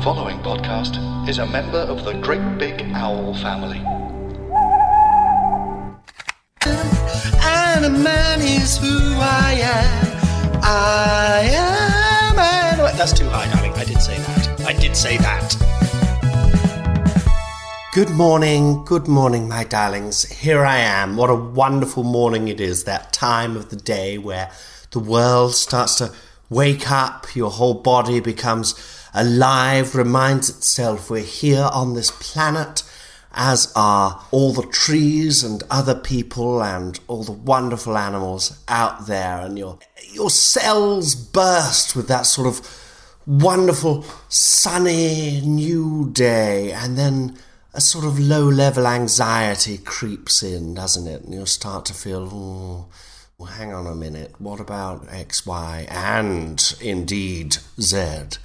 The following podcast is a member of the Great Big Owl family. And a man is who I am. I am. And Wait, that's too high, darling. I did say that. I did say that. Good morning, good morning, my darlings. Here I am. What a wonderful morning it is, that time of the day where the world starts to wake up, your whole body becomes alive, reminds itself we're here on this planet, as are all the trees and other people and all the wonderful animals out there, and your, your cells burst with that sort of wonderful, sunny new day, and then a sort of low level anxiety creeps in, doesn't it? And you'll start to feel, oh, well, hang on a minute, what about X, Y, and indeed Z?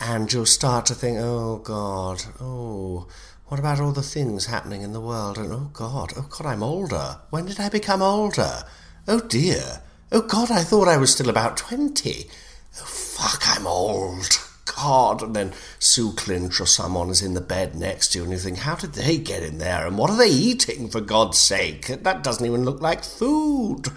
And you'll start to think, oh God, oh, what about all the things happening in the world? And oh God, oh God, I'm older. When did I become older? Oh dear. Oh God, I thought I was still about 20. Oh fuck, I'm old. God. And then Sue Clinch or someone is in the bed next to you, and you think, how did they get in there? And what are they eating, for God's sake? That doesn't even look like food.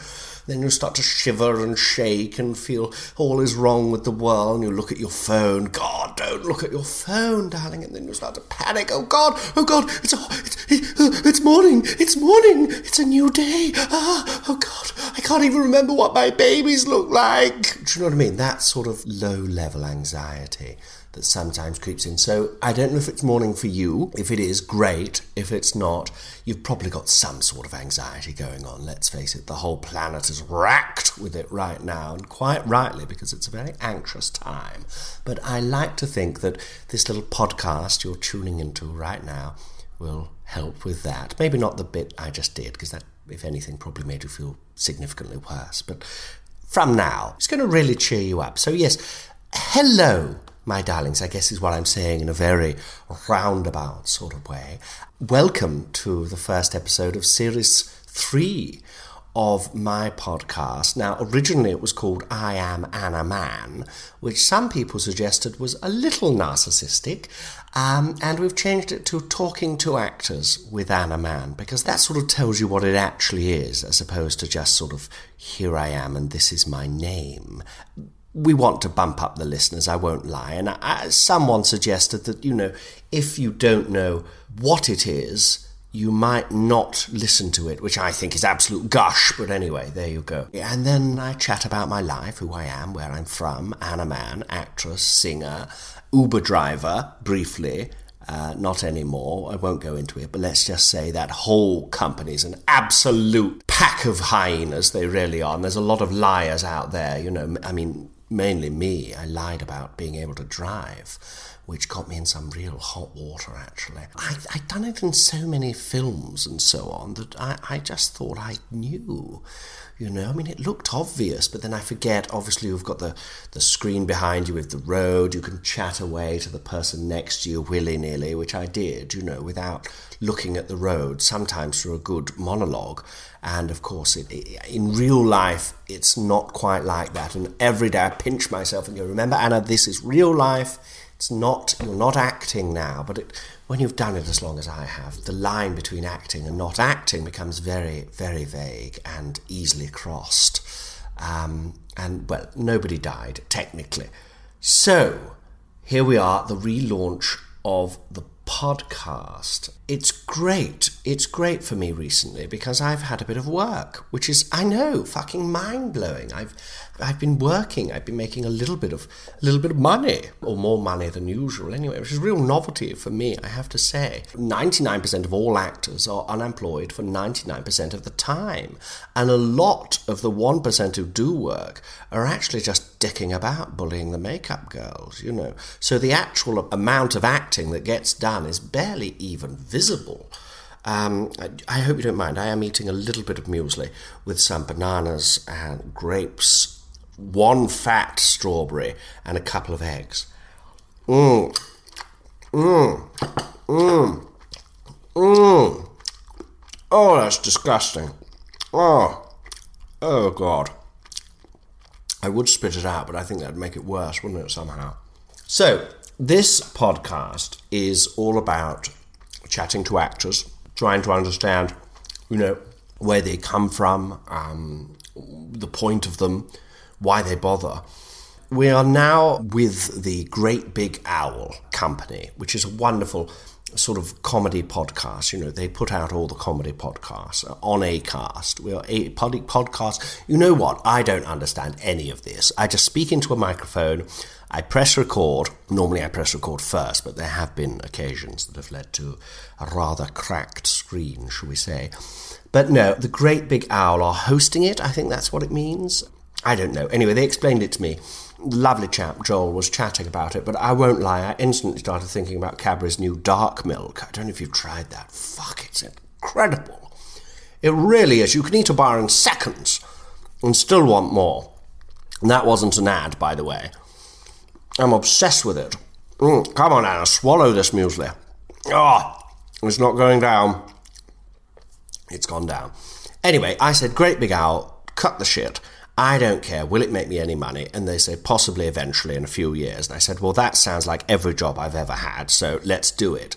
Then you start to shiver and shake and feel all is wrong with the world, and you look at your phone. God, don't look at your phone, darling. And then you start to panic. Oh God, oh God, it's it's, it's, it's morning, it's morning, it's a new day. Ah, oh God, I can't even remember what my babies look like. Do you know what I mean? That sort of low level anxiety that sometimes creeps in. So I don't know if it's morning for you. If it is, great. If it's not, you've probably got some sort of anxiety going on. Let's face it, the whole planet is racked with it right now, and quite rightly because it's a very anxious time. But I like to think that this little podcast you're tuning into right now will help with that. Maybe not the bit I just did, because that, if anything, probably made you feel significantly worse. But from now, it's going to really cheer you up. So, yes, hello my darlings, I guess is what I'm saying in a very roundabout sort of way. Welcome to the first episode of series three of my podcast. Now, originally it was called I Am Anna Mann, which some people suggested was a little narcissistic, um, and we've changed it to Talking to Actors with Anna Mann, because that sort of tells you what it actually is, as opposed to just sort of, here I am and this is my name we want to bump up the listeners, I won't lie. And I, someone suggested that, you know, if you don't know what it is, you might not listen to it, which I think is absolute gush, but anyway, there you go. And then I chat about my life, who I am, where I'm from, Anna Mann, actress, singer, Uber driver, briefly, uh, not anymore. I won't go into it, but let's just say that whole company is an absolute pack of hyenas. They really are. And there's a lot of liars out there. You know, I mean, mainly me, I lied about being able to drive, which got me in some real hot water, actually. I, I'd done it in so many films and so on that I, I just thought I knew. You know, I mean, it looked obvious, but then I forget. Obviously, you've got the, the screen behind you with the road. You can chat away to the person next to you willy nilly, which I did, you know, without looking at the road, sometimes through a good monologue. And of course, it, it, in real life, it's not quite like that. And every day I pinch myself and go, remember, Anna, this is real life. It's not, you're not acting now. But it, when you've done it as long as I have, the line between acting and not acting becomes very, very vague and easily crossed. Um, and, well, nobody died, technically. So, here we are, the relaunch of the podcast. It's great. It's great for me recently because I've had a bit of work, which is, I know, fucking mind blowing. I've I've been working. I've been making a little bit of a little bit of money, or more money than usual anyway, which is real novelty for me, I have to say. 99% of all actors are unemployed for 99% of the time. And a lot of the 1% who do work are actually just dicking about bullying the makeup girls, you know. So the actual amount of acting that gets done is barely even visible. Um, I, I hope you don't mind. I am eating a little bit of muesli with some bananas and grapes, one fat strawberry, and a couple of eggs. Mmm. Mmm. Mmm. Mmm. Oh, that's disgusting. Oh. Oh, God. I would spit it out, but I think that'd make it worse, wouldn't it, somehow? So, this podcast is all about chatting to actors trying to understand, you know, where they come from, um, the point of them, why they bother. We are now with the Great Big Owl Company, which is a wonderful sort of comedy podcast. You know, they put out all the comedy podcasts on Acast. We are a podcast. You know what? I don't understand any of this. I just speak into a microphone I press record. Normally I press record first, but there have been occasions that have led to a rather cracked screen, shall we say. But no, the Great Big Owl are hosting it. I think that's what it means. I don't know. Anyway, they explained it to me. Lovely chap, Joel, was chatting about it, but I won't lie, I instantly started thinking about Cadbury's new dark milk. I don't know if you've tried that. Fuck, it's incredible. It really is. You can eat a bar in seconds and still want more. And that wasn't an ad, by the way. I'm obsessed with it. Mm, come on, Anna, swallow this muesli. Oh, it's not going down. It's gone down. Anyway, I said, Great Big Owl, cut the shit. I don't care. Will it make me any money? And they say, possibly eventually in a few years. And I said, well, that sounds like every job I've ever had, so let's do it.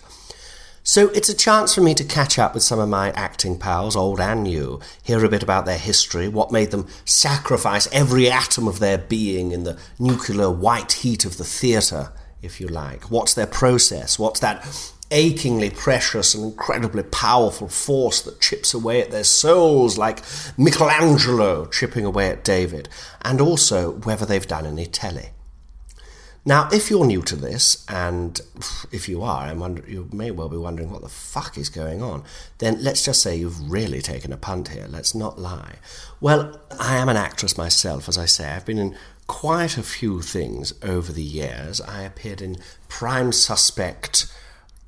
So it's a chance for me to catch up with some of my acting pals, old and new, hear a bit about their history, what made them sacrifice every atom of their being in the nuclear white heat of the theatre, if you like. What's their process? What's that achingly precious and incredibly powerful force that chips away at their souls like Michelangelo chipping away at David? And also whether they've done any telly. Now, if you're new to this, and if you are, wonder, you may well be wondering what the fuck is going on, then let's just say you've really taken a punt here. Let's not lie. Well, I am an actress myself, as I say. I've been in quite a few things over the years. I appeared in Prime Suspect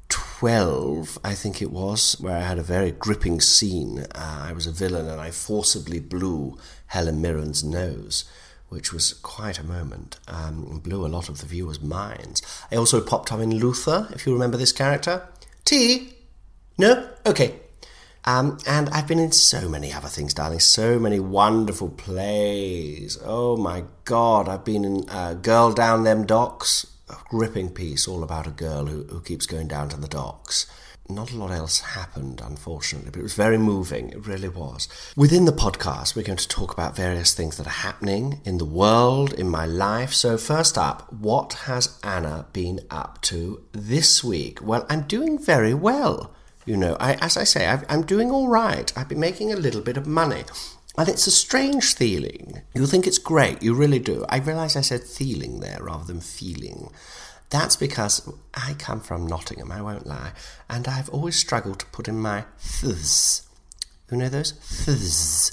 12, I think it was, where I had a very gripping scene. Uh, I was a villain and I forcibly blew Helen Mirren's nose which was quite a moment, um, blew a lot of the viewers' minds. I also popped up in Luther, if you remember this character. T? No? Okay. Um, and I've been in so many other things, darling, so many wonderful plays. Oh my god, I've been in uh, Girl Down Them Docks, a gripping piece all about a girl who, who keeps going down to the docks not a lot else happened, unfortunately, but it was very moving. It really was. Within the podcast, we're going to talk about various things that are happening in the world, in my life. So, first up, what has Anna been up to this week? Well, I'm doing very well. You know, I, as I say, i am doing all right. I've been making a little bit of money. And it's a strange feeling. You think it's great, you really do. I realise I said feeling there rather than feeling. That's because I come from Nottingham, I won't lie, and I've always struggled to put in my ths. You know those ths?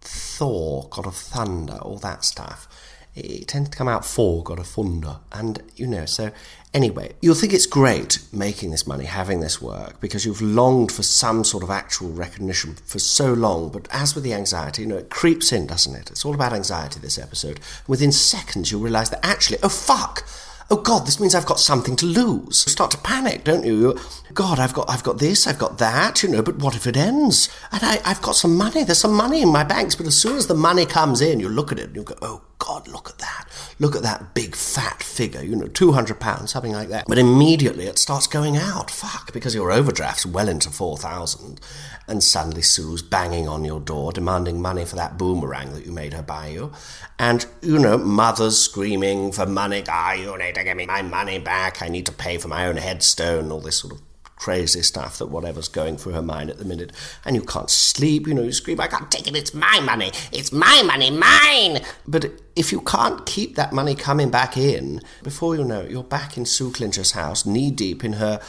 Thor, god of thunder, all that stuff. It tends to come out for god of thunder. And, you know, so anyway, you'll think it's great making this money, having this work, because you've longed for some sort of actual recognition for so long. But as with the anxiety, you know, it creeps in, doesn't it? It's all about anxiety, this episode. Within seconds, you'll realise that actually, oh, fuck! Oh God, this means I've got something to lose. You start to panic, don't you? God, I've got, I've got this, I've got that, you know, but what if it ends? And I, I've got some money, there's some money in my banks, but as soon as the money comes in, you look at it and you go, oh God, look at that. Look at that big fat figure, you know, £200, something like that. But immediately it starts going out. Fuck, because your overdraft's well into 4000 and suddenly Sue's banging on your door demanding money for that boomerang that you made her buy you. And, you know, mother's screaming for money. Ah, you need give me my money back. I need to pay for my own headstone, all this sort of crazy stuff that whatever's going through her mind at the minute, and you can't sleep, you know, you scream, I can't take it, it's my money, it's my money, mine! But if you can't keep that money coming back in, before you know it, you're back in Sue Clincher's house, knee deep in her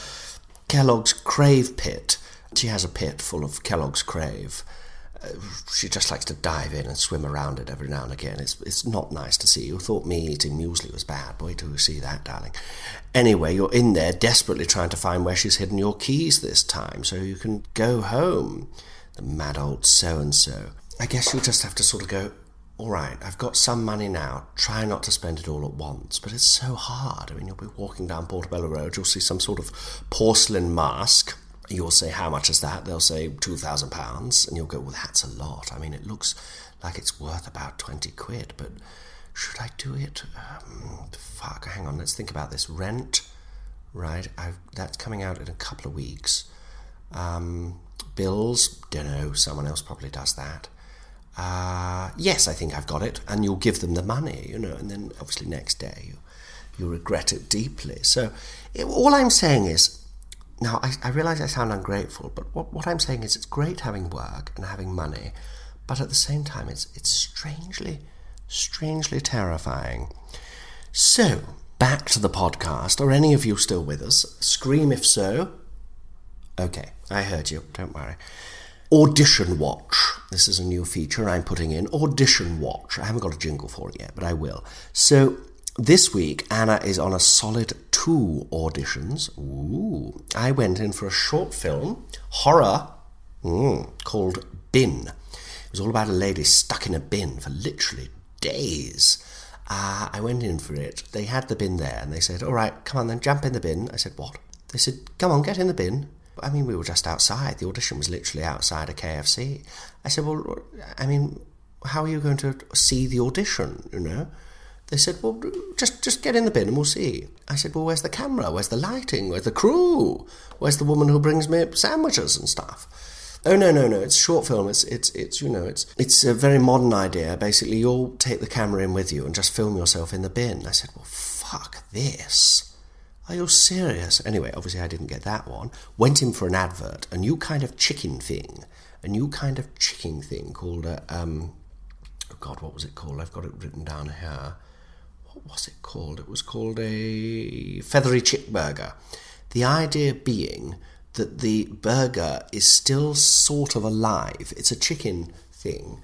Kellogg's Krave pit. She has a pit full of Kellogg's Krave she just likes to dive in and swim around it every now and again. It's it's not nice to see. You thought me eating muesli was bad. Boy, do you see that, darling. Anyway, you're in there desperately trying to find where she's hidden your keys this time so you can go home. The mad old so and so. I guess you'll just have to sort of go, all right, I've got some money now. Try not to spend it all at once. But it's so hard. I mean, you'll be walking down Portobello Road, you'll see some sort of porcelain mask You'll say, How much is that? They'll say, £2,000. And you'll go, Well, that's a lot. I mean, it looks like it's worth about 20 quid, but should I do it? Um, fuck, hang on, let's think about this. Rent, right? I've, that's coming out in a couple of weeks. Um, bills, don't know, someone else probably does that. Uh, yes, I think I've got it. And you'll give them the money, you know, and then obviously next day you, you regret it deeply. So it, all I'm saying is now, I, I realize I sound ungrateful, but what, what I'm saying is it's great having work and having money, but at the same time, it's, it's strangely, strangely terrifying. So, back to the podcast. Are any of you still with us? Scream if so. Okay, I heard you, don't worry. Audition Watch. This is a new feature I'm putting in. Audition Watch. I haven't got a jingle for it yet, but I will. So, this week, Anna is on a solid two auditions. Ooh. I went in for a short film, horror, mm, called Bin. It was all about a lady stuck in a bin for literally days. Uh, I went in for it. They had the bin there and they said, All right, come on then, jump in the bin. I said, What? They said, Come on, get in the bin. I mean, we were just outside. The audition was literally outside a KFC. I said, Well, I mean, how are you going to see the audition, you know? They said, well, just, just get in the bin and we'll see. I said, well, where's the camera? Where's the lighting? Where's the crew? Where's the woman who brings me sandwiches and stuff? Oh no no no! It's short film. It's it's it's you know it's it's a very modern idea. Basically, you'll take the camera in with you and just film yourself in the bin. I said, well, fuck this. Are you serious? Anyway, obviously I didn't get that one. Went in for an advert, a new kind of chicken thing, a new kind of chicken thing called a um. Oh God, what was it called? I've got it written down here was it called? It was called a feathery chick burger. The idea being that the burger is still sort of alive. It's a chicken thing,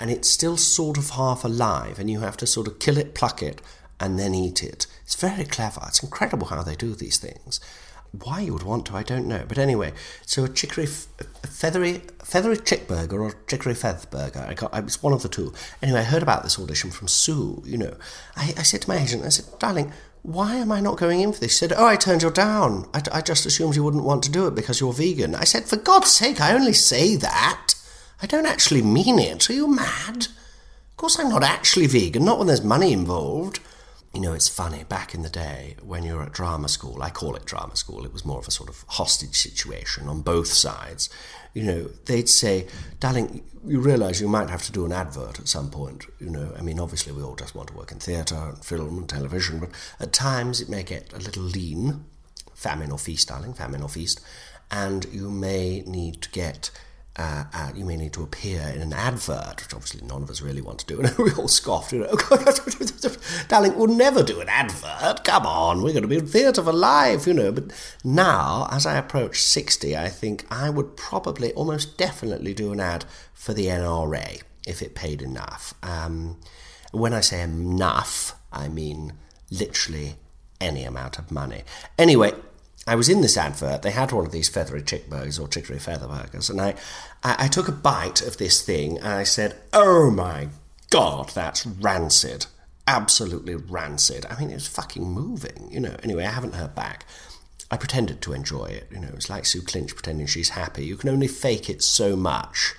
and it's still sort of half alive, and you have to sort of kill it, pluck it, and then eat it. It's very clever. It's incredible how they do these things. Why you would want to, I don't know. But anyway, so a chicory, feathery, feathery chick burger or chicory feather burger. I got, it's one of the two. Anyway, I heard about this audition from Sue. You know, I, I said to my agent, I said, darling, why am I not going in for this? She said, oh, I turned you down. I, I just assumed you wouldn't want to do it because you're vegan. I said, for God's sake, I only say that. I don't actually mean it. Are you mad? Of course, I'm not actually vegan, not when there's money involved. You know, it's funny, back in the day when you were at drama school, I call it drama school, it was more of a sort of hostage situation on both sides. You know, they'd say, darling, you realise you might have to do an advert at some point. You know, I mean, obviously we all just want to work in theatre and film and television, but at times it may get a little lean. Famine or feast, darling, famine or feast. And you may need to get uh, uh, you may need to appear in an advert, which obviously none of us really want to do. And we all scoffed, you know, darling, we'll never do an advert. Come on, we're going to be in theatre for life, you know. But now, as I approach 60, I think I would probably almost definitely do an ad for the NRA if it paid enough. Um, when I say enough, I mean literally any amount of money. Anyway, I was in this advert. They had one of these feathery chick burgers or chicory feather burgers, and I, I, I took a bite of this thing and I said, "Oh my god, that's rancid! Absolutely rancid! I mean, it was fucking moving, you know." Anyway, I haven't heard back. I pretended to enjoy it, you know. It's like Sue Clinch pretending she's happy. You can only fake it so much,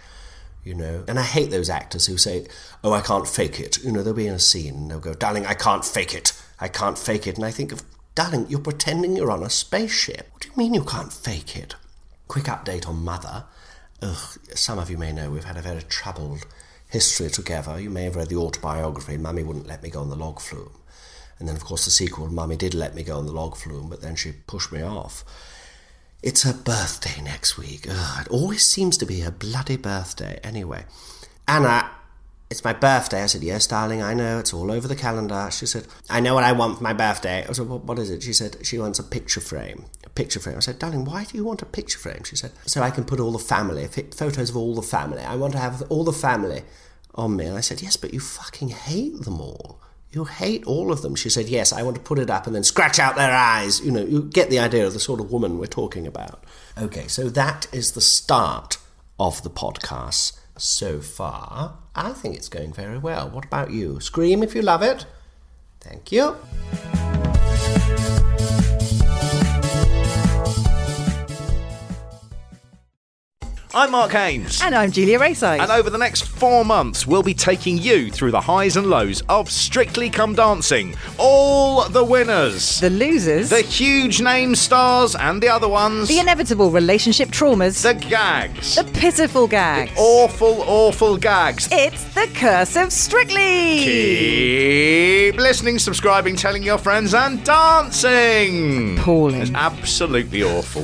you know. And I hate those actors who say, "Oh, I can't fake it." You know, they'll be in a scene and they'll go, "Darling, I can't fake it. I can't fake it." And I think of Darling, you're pretending you're on a spaceship. What do you mean you can't fake it? Quick update on Mother. Ugh, some of you may know we've had a very troubled history together. You may have read the autobiography, Mummy wouldn't let me go on the log flume. And then, of course, the sequel, Mummy did let me go on the log flume, but then she pushed me off. It's her birthday next week. Ugh, it always seems to be her bloody birthday. Anyway, Anna, it's my birthday. I said, Yes, darling, I know. It's all over the calendar. She said, I know what I want for my birthday. I said, What is it? She said, She wants a picture frame. A picture frame. I said, Darling, why do you want a picture frame? She said, So I can put all the family, photos of all the family. I want to have all the family on me. And I said, Yes, but you fucking hate them all. You hate all of them. She said, Yes, I want to put it up and then scratch out their eyes. You know, you get the idea of the sort of woman we're talking about. Okay, so that is the start of the podcast so far. I think it's going very well. What about you? Scream if you love it. Thank you. I'm Mark Haynes. And I'm Julia Rayside. And over the next four months, we'll be taking you through the highs and lows of Strictly Come Dancing. All the winners, the losers, the huge name stars, and the other ones, the inevitable relationship traumas, the gags, the pitiful gags, the awful, awful gags. It's the curse of Strictly. Keep listening, subscribing, telling your friends, and dancing. Appalling. It's absolutely awful.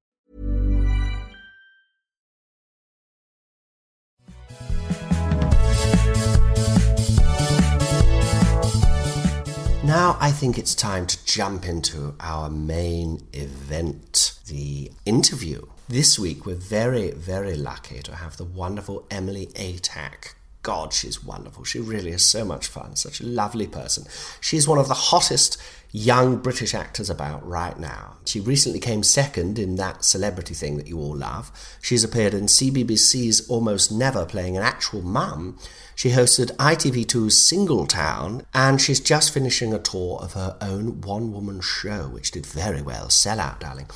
Now I think it's time to jump into our main event, the interview. This week we're very, very lucky to have the wonderful Emily Atack. God, she's wonderful. She really is so much fun, such a lovely person. She's one of the hottest young British actors about right now. She recently came second in that celebrity thing that you all love. She's appeared in CBBC's Almost Never playing an actual mum. She hosted ITV2's Singletown, and she's just finishing a tour of her own one woman show, which did very well. Sell out, darling.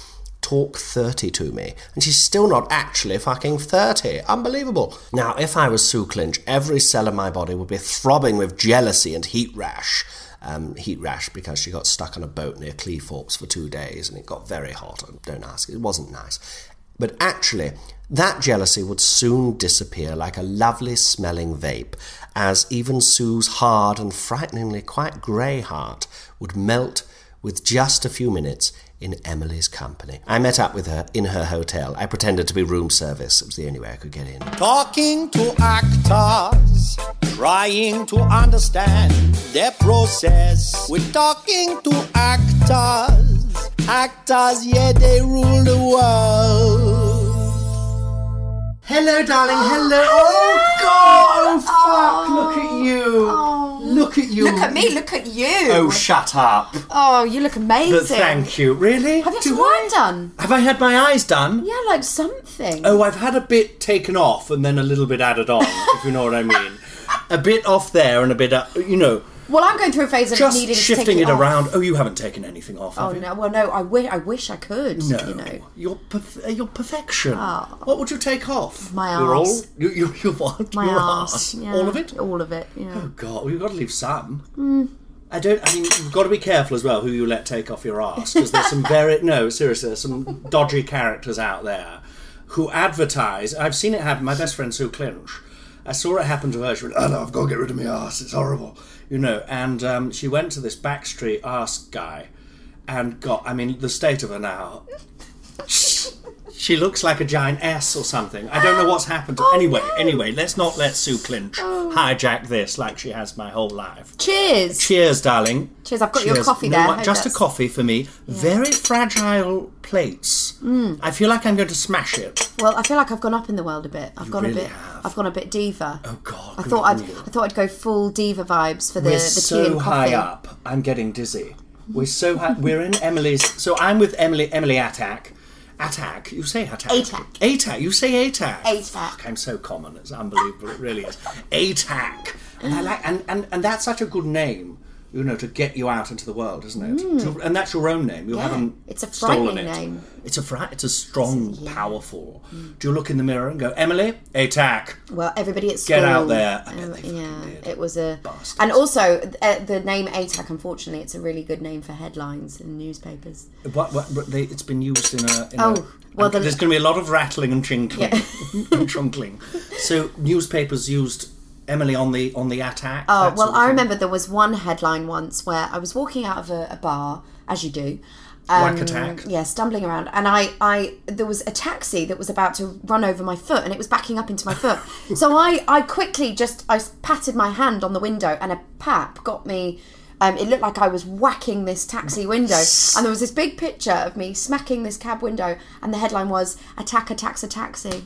Talk 30 to me. And she's still not actually fucking 30. Unbelievable. Now, if I was Sue Clinch, every cell in my body would be throbbing with jealousy and heat rash. Um, heat rash because she got stuck on a boat near Cleethorpes for two days and it got very hot. Don't ask, it wasn't nice. But actually, that jealousy would soon disappear like a lovely smelling vape, as even Sue's hard and frighteningly quite grey heart would melt with just a few minutes in Emily's company. I met up with her in her hotel. I pretended to be room service. It was the only way I could get in. Talking to actors, trying to understand their process. We're talking to actors, actors, yeah, they rule the world. Hello, darling. Hello. Oh, God. Oh, oh fuck. Look at you. Oh. Look at you. Look at me, look at you. Oh, shut up. Oh, you look amazing. But thank you. Really? Have you had Do your I- eye done? Have I had my eyes done? Yeah, like something. Oh, I've had a bit taken off and then a little bit added on, if you know what I mean. A bit off there and a bit, uh, you know, Well, I'm going through a phase of just needing to shifting take it off. around. Oh, you haven't taken anything off, Oh you? no, well no, I wish I wish I could. No, you know. your perf- uh, your perfection. Oh. What would you take off? My Your all? arse. You, you, your what? My your arse, yeah. All of it? All of it. Yeah. Oh God, well, you've got to leave some. Hmm. I don't. I mean, you've got to be careful as well who you let take off your ass because there's some very no, seriously, there's some dodgy characters out there who advertise. I've seen it happen. My best friend Sue Clinch. I saw it happen to her. She went, "Oh no, I've got to get rid of my ass. It's horrible," you know. And um, she went to this backstreet ass guy, and got. I mean, the state of her now. She looks like a giant S or something. I don't know what's happened. To, Oh, anyway, no. anyway, let's not let Sue Clinch hijack this like she has my whole life. Cheers. Cheers, darling. Cheers, I've got your coffee there. Just a coffee for me. Very fragile plates. Mm. I feel like I'm going to smash it. Well, I feel like I've gone up in the world a bit. I've You gone really a bit. have. I've gone a bit diva. Oh God! I thought I'd. I thought I'd go full diva vibes for the We're the so tea and high coffee. up. I'm getting dizzy. We're so high. We're in Emily's. So I'm with Emily. Emily Attack. Attack. You say attack. Atack. Atack. You say attack. Atack. Fuck, I'm so common. It's unbelievable. It really is. Attack. And I like. And, and and that's such a good name. You know, to get you out into the world, isn't it? To- and that's your own name. You Mm. Yeah, haven't. it's a stolen it. name. It's a fri- It's a strong, powerful. Do you look in the mirror and go, Emily, attack? Well, everybody at school. Get out there. Um, yeah, did. it was a. Bastards. And also, uh, the name Atack. Unfortunately, it's a really good name for headlines in newspapers. What, what, but they, it's been used in a. In Oh, a, well, the- there's going to be a lot of rattling and chinkling and trunkling. So newspapers used Emily on the on the attack. Oh well, I remember there was one headline once where I was walking out of a, a bar, as you do. Whack attack. Yeah, stumbling around, and I, I, there was a taxi that was about to run over my foot, and it was backing up into my foot. so I, I quickly just, I patted my hand on the window, and a pap got me. Um, it looked like I was whacking this taxi window, and there was this big picture of me smacking this cab window, and the headline was "Attack, attacks a taxi."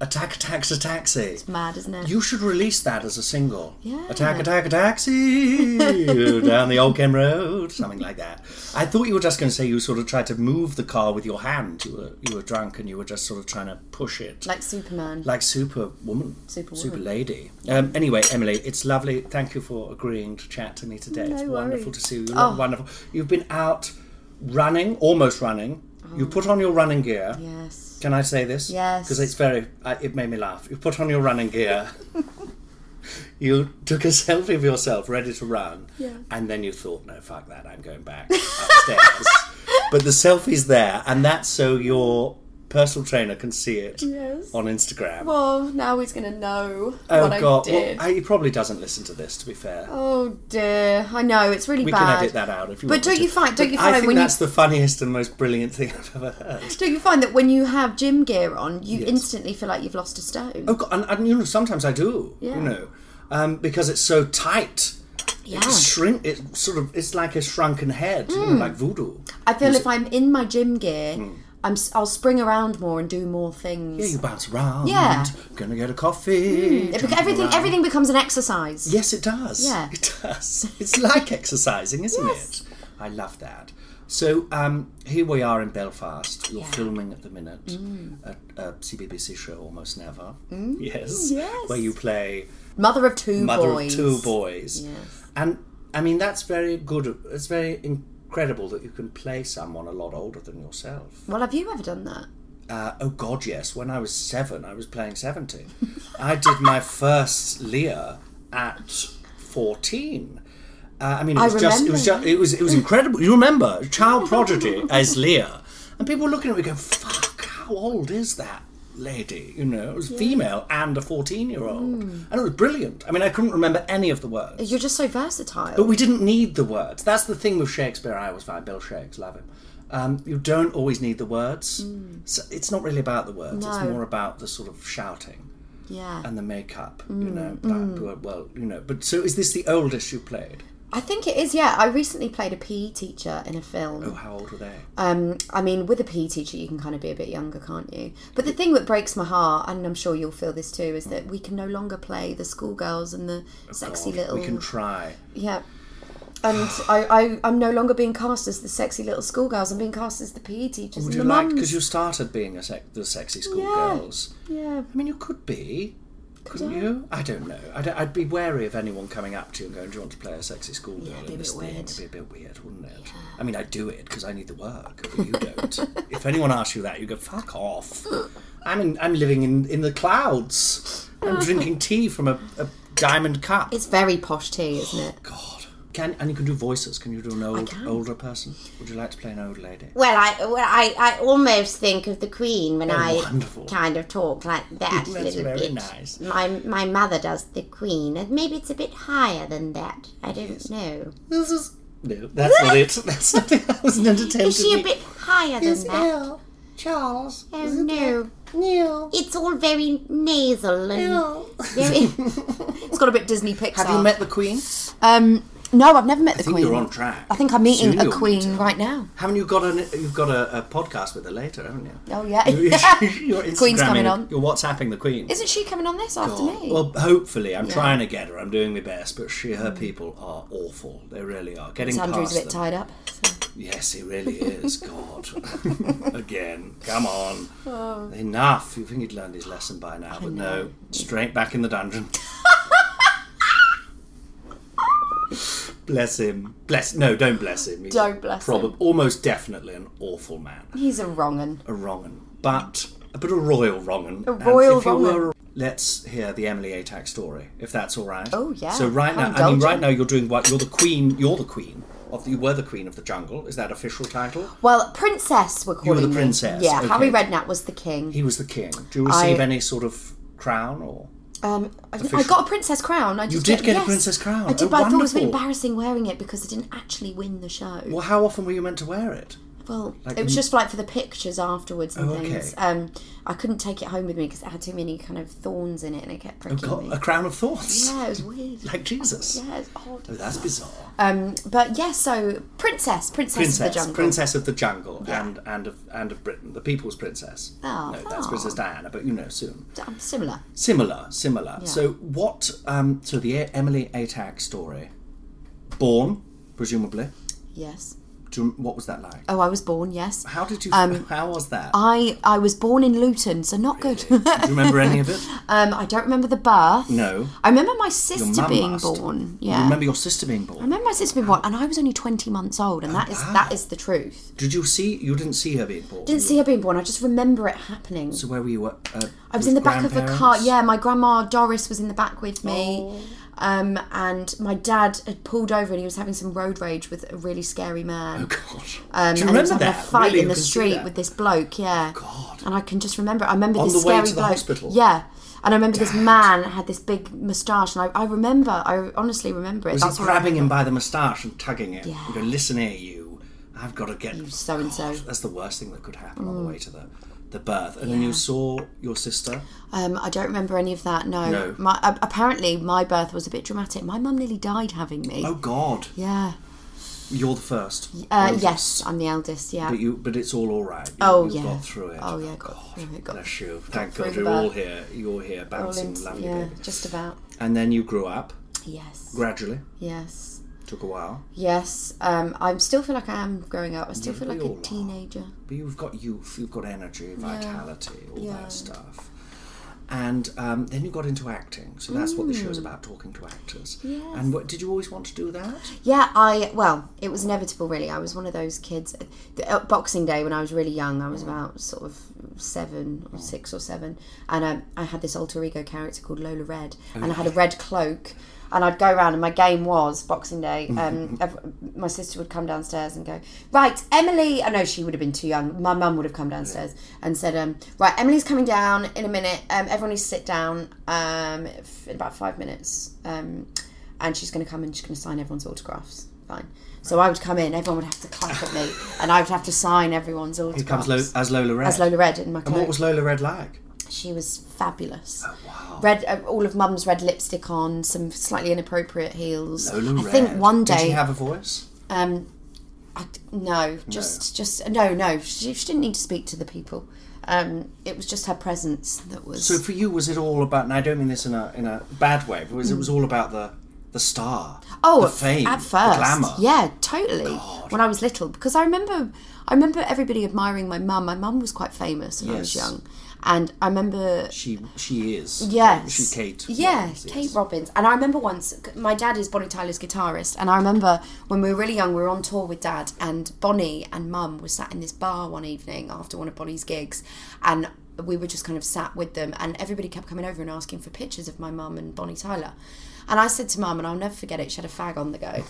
Attack, attacks a taxi. It's mad, isn't it? You should release that as a single. Yeah. Attack, attack, a taxi down the Old Kent Road, something like that. I thought you were just going to say you sort of tried to move the car with your hand. You were you were drunk and you were just sort of trying to push it. like Superman. like Superwoman, Superwoman. super lady. Um, anyway, Emily, it's lovely. Thank you for agreeing to chat to me today. it's No wonderful worries. to see you. You Oh. wonderful. You've been out running, almost running. Oh. You put on your running gear. yes. Can I say this? Yes. Because it's very. It made me laugh. You put on your running gear. you took a selfie of yourself ready to run, Yeah. and then you thought, "No, fuck that. I'm going back upstairs." but the selfie's there, and that's so your personal trainer can see it Yes. on Instagram. Well, now he's going to know Oh what God! I did. Well, he probably doesn't listen to this. To be fair, Oh dear, I know it's really we bad. We can edit that out if you want. But don't me you find- don't But you I find think when you- that's the funniest and most brilliant thing I've ever heard. Don't you find that when you have gym gear on, you Yes. instantly feel like you've lost a stone? Oh, God, and, and you know, sometimes I do. Yeah. You know, um, because it's so tight. Yeah. It shrink. It sort of. It's like a shrunken head, you know, Mm. like voodoo. I feel Is if it- I'm in my gym gear, I'm I'll spring around more and do more things. Yeah, you bounce around. Yeah. Gonna get a coffee. It everything around. everything becomes an exercise. Yes, it does. Yeah. It does. It's like exercising, isn't Yes. it? I love that. So um, here we are in Belfast. You're Yeah. filming at the minute Mm. a, a CBBC show, Almost Never. Mm. Yes. Yes. Where you play Mother of two mother boys. of two boys. Yes. And I mean, that's very good. It's very incredible that you can play someone a lot older than yourself. Well, have you ever done that? Uh, oh God, yes. When I was seven, I was playing seventy. I did my first Lear at fourteen. Uh, I mean, it I was just it was just it was it was incredible. You remember child prodigy as Lear, and people were looking at me going, "Fuck, how old is that?" Lady, you know, it was female and a fourteen-year-old, Mm. and it was brilliant. I mean, I couldn't remember any of the words. You're just so versatile. But we didn't need the words. That's the thing with Shakespeare. I always find Bill Shakes, love him. Um, you don't always need the words. So it's not really about the words. It's Mm. More about the sort of shouting yeah. and the makeup. You Mm, know, mm. but, well, you know. But so is this the oldest you played? I think it is. Yeah, I recently played a PE teacher in a film. Oh, how old were they? Um, I mean, with a PE teacher, you can kind of be a bit younger, can't you? But the thing that breaks my heart, and I'm sure you'll feel this too, is that we can no longer play the schoolgirls and the sexy God, little. We can try. Yeah. And I, I, I'm no longer being cast as the sexy little schoolgirls. I'm being cast as the PE teachers Would and you the like? Because you started being a sec- the sexy Yeah. schoolgirls. Yeah. I mean, you could be. Couldn't I? you? I don't know. I'd, I'd be wary of anyone coming up to you and going, "Do you want to play a sexy schoolgirl Yeah, it'd be in a this bit thing?" weird. It'd be a bit weird, wouldn't it? I mean, I'd do it because I need the work, but you don't. if anyone asks you that, you go, "Fuck off." I'm in, I'm living in, in the clouds. I'm drinking tea from a, a diamond cup. It's very posh tea, isn't it? God. Can and you can do voices. Can you do an old older person? Would you like to play an old lady? Well, I well, I, I almost think of the Queen when Oh, I wonderful. kind of talk like that a That's little very bit. nice. My my mother does the Queen, and maybe it's a bit higher than that. I don't know. This is no, that's not it. That's not it. That was an attempt. Is she a be- bit higher than Yes, that? yeah. Charles. Oh no. No. It's all very nasal and very. It's got a bit Disney Pixar. Have you met the Queen? Um, no, I've never met I the think Queen. you're on track. I think I'm meeting Soon a Queen right now. Haven't you got a you've got a, a podcast with her later, haven't you? Oh yeah, You're Queen's coming on. You're WhatsApping the Queen. Isn't she coming on this after me? Well, hopefully, I'm Yeah. trying to get her. I'm doing my best, but she, her mm. people are awful. They really are. Getting Andrew's past a bit them. tied up. Yes, he really is. God, again, come on, Oh. enough. You think he'd learned his lesson by now, but no, straight back in the dungeon. Bless him. Bless. No, don't bless him. He's Don't bless probab- him. Almost definitely an awful man. He's a wrong un. A wrong un, but but a royal wrong un. A royal if you wrong un. were- Let's hear the Emily Atack story, if that's all right. Oh, yeah. So right How now, I mean, right now you're doing what? You're the queen. You're the queen of the. You were the queen of the jungle. Is that official title? Well, princess we're You were the me. princess, Yeah, okay. Harry Redknapp was the king. He was the king. Do you receive I- any sort of crown or? Um, I, I got a princess crown. I You did get a yes. princess crown. I did, Oh, but I thought it was a bit embarrassing wearing it because I didn't actually win the show. Well, how often were you meant to wear it? Well, Like it was in- just like for the pictures afterwards and Oh, okay. things. Um, I couldn't take it home with me because it had too many kind of thorns in it and it kept Oh, pricking God, me. a crown of thorns. Yeah, it was weird. Like Jesus. Yeah, it's odd. Oh, that's bizarre. Um, but yeah, so princess, princess, Princess, of the jungle. princess of the jungle, Yeah. and and of and of Britain, the people's princess. Oh, no, that's oh. Princess Diana, but you know soon. Um, similar. Similar, similar. Yeah. So what? Um, so the Emily Atack story. Born, presumably. Yes. You, what was that like? Oh, I was born. Yes. How did you? Um, how was that? I I was born in Luton, so not good. Do you remember any of it? um, I don't remember the birth. No. I remember my sister being must. born. You Yeah. remember your sister being born. I remember my sister being born, and I was only twenty months old, and that is that is the truth. Did you see? You didn't see her being born. Didn't see her being born. I just remember it happening. So where were you? Uh, I was in the back of a car. Yeah, my grandma Doris was in the back with me. Oh. Um, and my dad had pulled over and he was having some road rage with a really scary man. Oh God! Um, Do you and he was remember having that? a fight Really, in the street with this bloke, yeah. God. And I can just remember. I remember On this the way scary to the bloke. hospital? Yeah. And I remember this man had this big moustache, and I, I remember, I honestly remember it. Was That's he what I grabbing him remember. by the moustache and tugging it? Yeah. And go, listen here, you. I've got to get. You so-and-so." God, That's the worst thing that could happen on the Mm. way to the, the birth. And then you saw your sister. Um, I don't remember any of that. No. No. My, uh, apparently, my birth was a bit dramatic. My mum nearly died having me. Oh God! Yeah. You're the first. Uh, yes, I'm the eldest. Yeah. But you, but it's all all right. You, Oh, you yeah. got through it. Oh yeah, got through it. Got Bless you. Thank God you're all here. You're here, bouncing, in- lovely yeah, baby. just about. And then you grew up Yes. gradually. Yes. Took a while, Yes. Um, I still feel like I am growing up. I still Yeah, feel like a are. teenager. but you've got youth, you've got energy, vitality, all Yeah. that stuff. And um, then you got into acting, so that's what the show is about: talking to actors. Yes. And what did you always want to do that? Yeah, I well, it was inevitable. Really, I was one of those kids. The, uh, Boxing Day when I was really young, I was about sort of seven or six or seven, and um, I had this alter ego character called Lola Red, and I had a red cloak. And I'd go around, and my game was Boxing Day. Um, my sister would come downstairs and go, "Right, Emily." I know she would have been too young. My mum would have come downstairs and said, um, "Right, Emily's coming down in a minute. Um, everyone needs to sit down um, in about five minutes." Um, and she's going to come and she's going to sign everyone's autographs. Fine. So I would come in, everyone would have to clap at me, and I would have to sign everyone's Here autographs. comes Lo- as Lola Red. As Lola Red in my And what was Lola Red like? She was fabulous. Oh, wow. Red, uh, all of Mum's red lipstick on, some slightly inappropriate heels. Lola I Red. think one day. Did she have a voice? Um, I, no, just just no, no. She, she didn't need to speak to the people. Um, it was just her presence that was. So for you, was it all about? And I don't mean this in a in a bad way, but was it was all about the the star? Oh, the fame, at first, the glamour. yeah, totally. God. When I was little, because I remember, I remember everybody admiring my mum. My mum was quite famous when I was young, and I remember She she is. Yes. she's Kate. Yeah, Robbins, yes. Kate Robbins. And I remember once, my dad is Bonnie Tyler's guitarist, and I remember when we were really young, we were on tour with dad, and Bonnie and mum were sat in this bar one evening after one of Bonnie's gigs, and we were just kind of sat with them, and everybody kept coming over and asking for pictures of my mum and Bonnie Tyler. And I said to mum, and I'll never forget it, she had a fag on the go,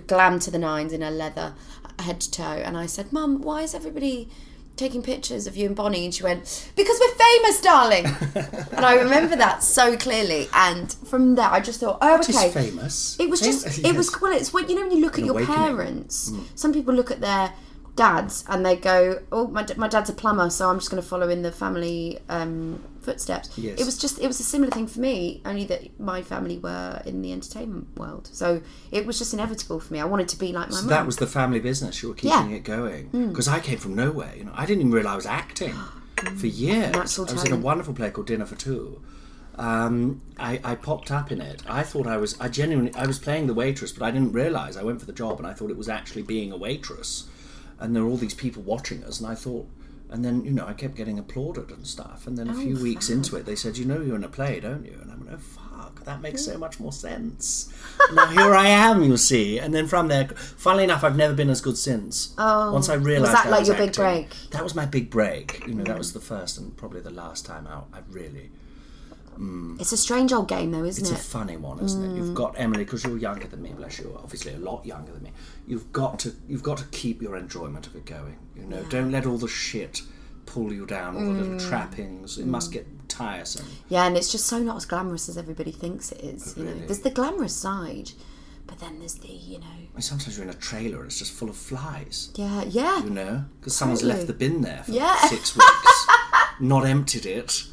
glam to the nines in her leather, uh, head to toe. And I said, Mum, why is everybody taking pictures of you and Bonnie? And she went, Because we're famous, darling. and I remember that so clearly. And from there, I just thought, oh, okay. famous. It was just, Famous, it was, well, it's what, you know, when you look An at your awakening. parents, Mm. some people look at their dads, and they go, "Oh, my, my dad's a plumber, so I'm just going to follow in the family um, footsteps." Yes. It was just it was a similar thing for me, only that my family were in the entertainment world, so it was just inevitable for me. I wanted to be like my So mum. that was the family business. You were keeping Yeah. it going Mm. because I came from nowhere. You know, I didn't even realise I was acting for years. Natural I was in a wonderful play called Dinner for Two. Um, I, I popped up in it. I thought I was. I genuinely. I was playing the waitress, but I didn't realise. I went for the job, and I thought it was actually being a waitress. And there were all these people watching us, and I thought. And then you know, I kept getting applauded and stuff. And then a Oh, few weeks into it, they said, "You know, you're in a play, don't you?" And I went, "Oh fuck, that makes so much more sense." now here I am, you see. And then from there, funnily enough, I've never been as good since. Oh, once I was realised that I like was your big break? That was my big break. You know, that was the first and probably the last time out. I really. Mm, It's a strange old game, though, isn't it's it? It's a funny one, isn't it? You've Mm. got Emily because you're younger than me. Bless you, obviously a lot younger than me. You've got to you've got to keep your enjoyment of it going. You know, Yeah. don't let all the shit pull you down, all the little Mm. trappings. It must get tiresome. Yeah, and it's just so not as glamorous as everybody thinks it is. You know, there's the glamorous side, but then there's the you know, sometimes you're in a trailer and it's just full of flies. yeah, yeah. You know, because someone's left the bin there for Yeah. six weeks, not emptied it,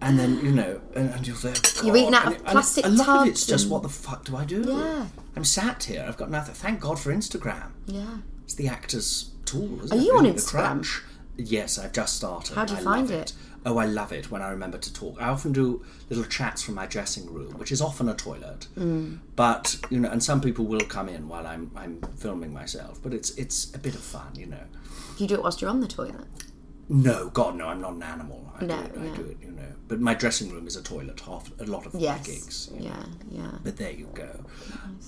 and then you know, and, and you're there. You're eating out and of and plastic A lot of it's just what the fuck do I do? Yeah. I'm sat here. I've got nothing. Thank God for Instagram. Yeah. It's the actor's tool, isn't Are it? you on really? Instagram? Yes, I've just started. How do you I find love it? Oh, I love it when I remember to talk. I often do little chats from my dressing room, which is often a toilet. Mm. But you know, and some people will come in while I'm I'm filming myself. But it's it's a bit of fun, you know. you do it whilst you're on the toilet. No, God, no, I'm not an animal. I No, do it, I do it, you know. But my dressing room is a toilet. Half a lot of my Yes. gigs. you Yeah, know. yeah. But there you go.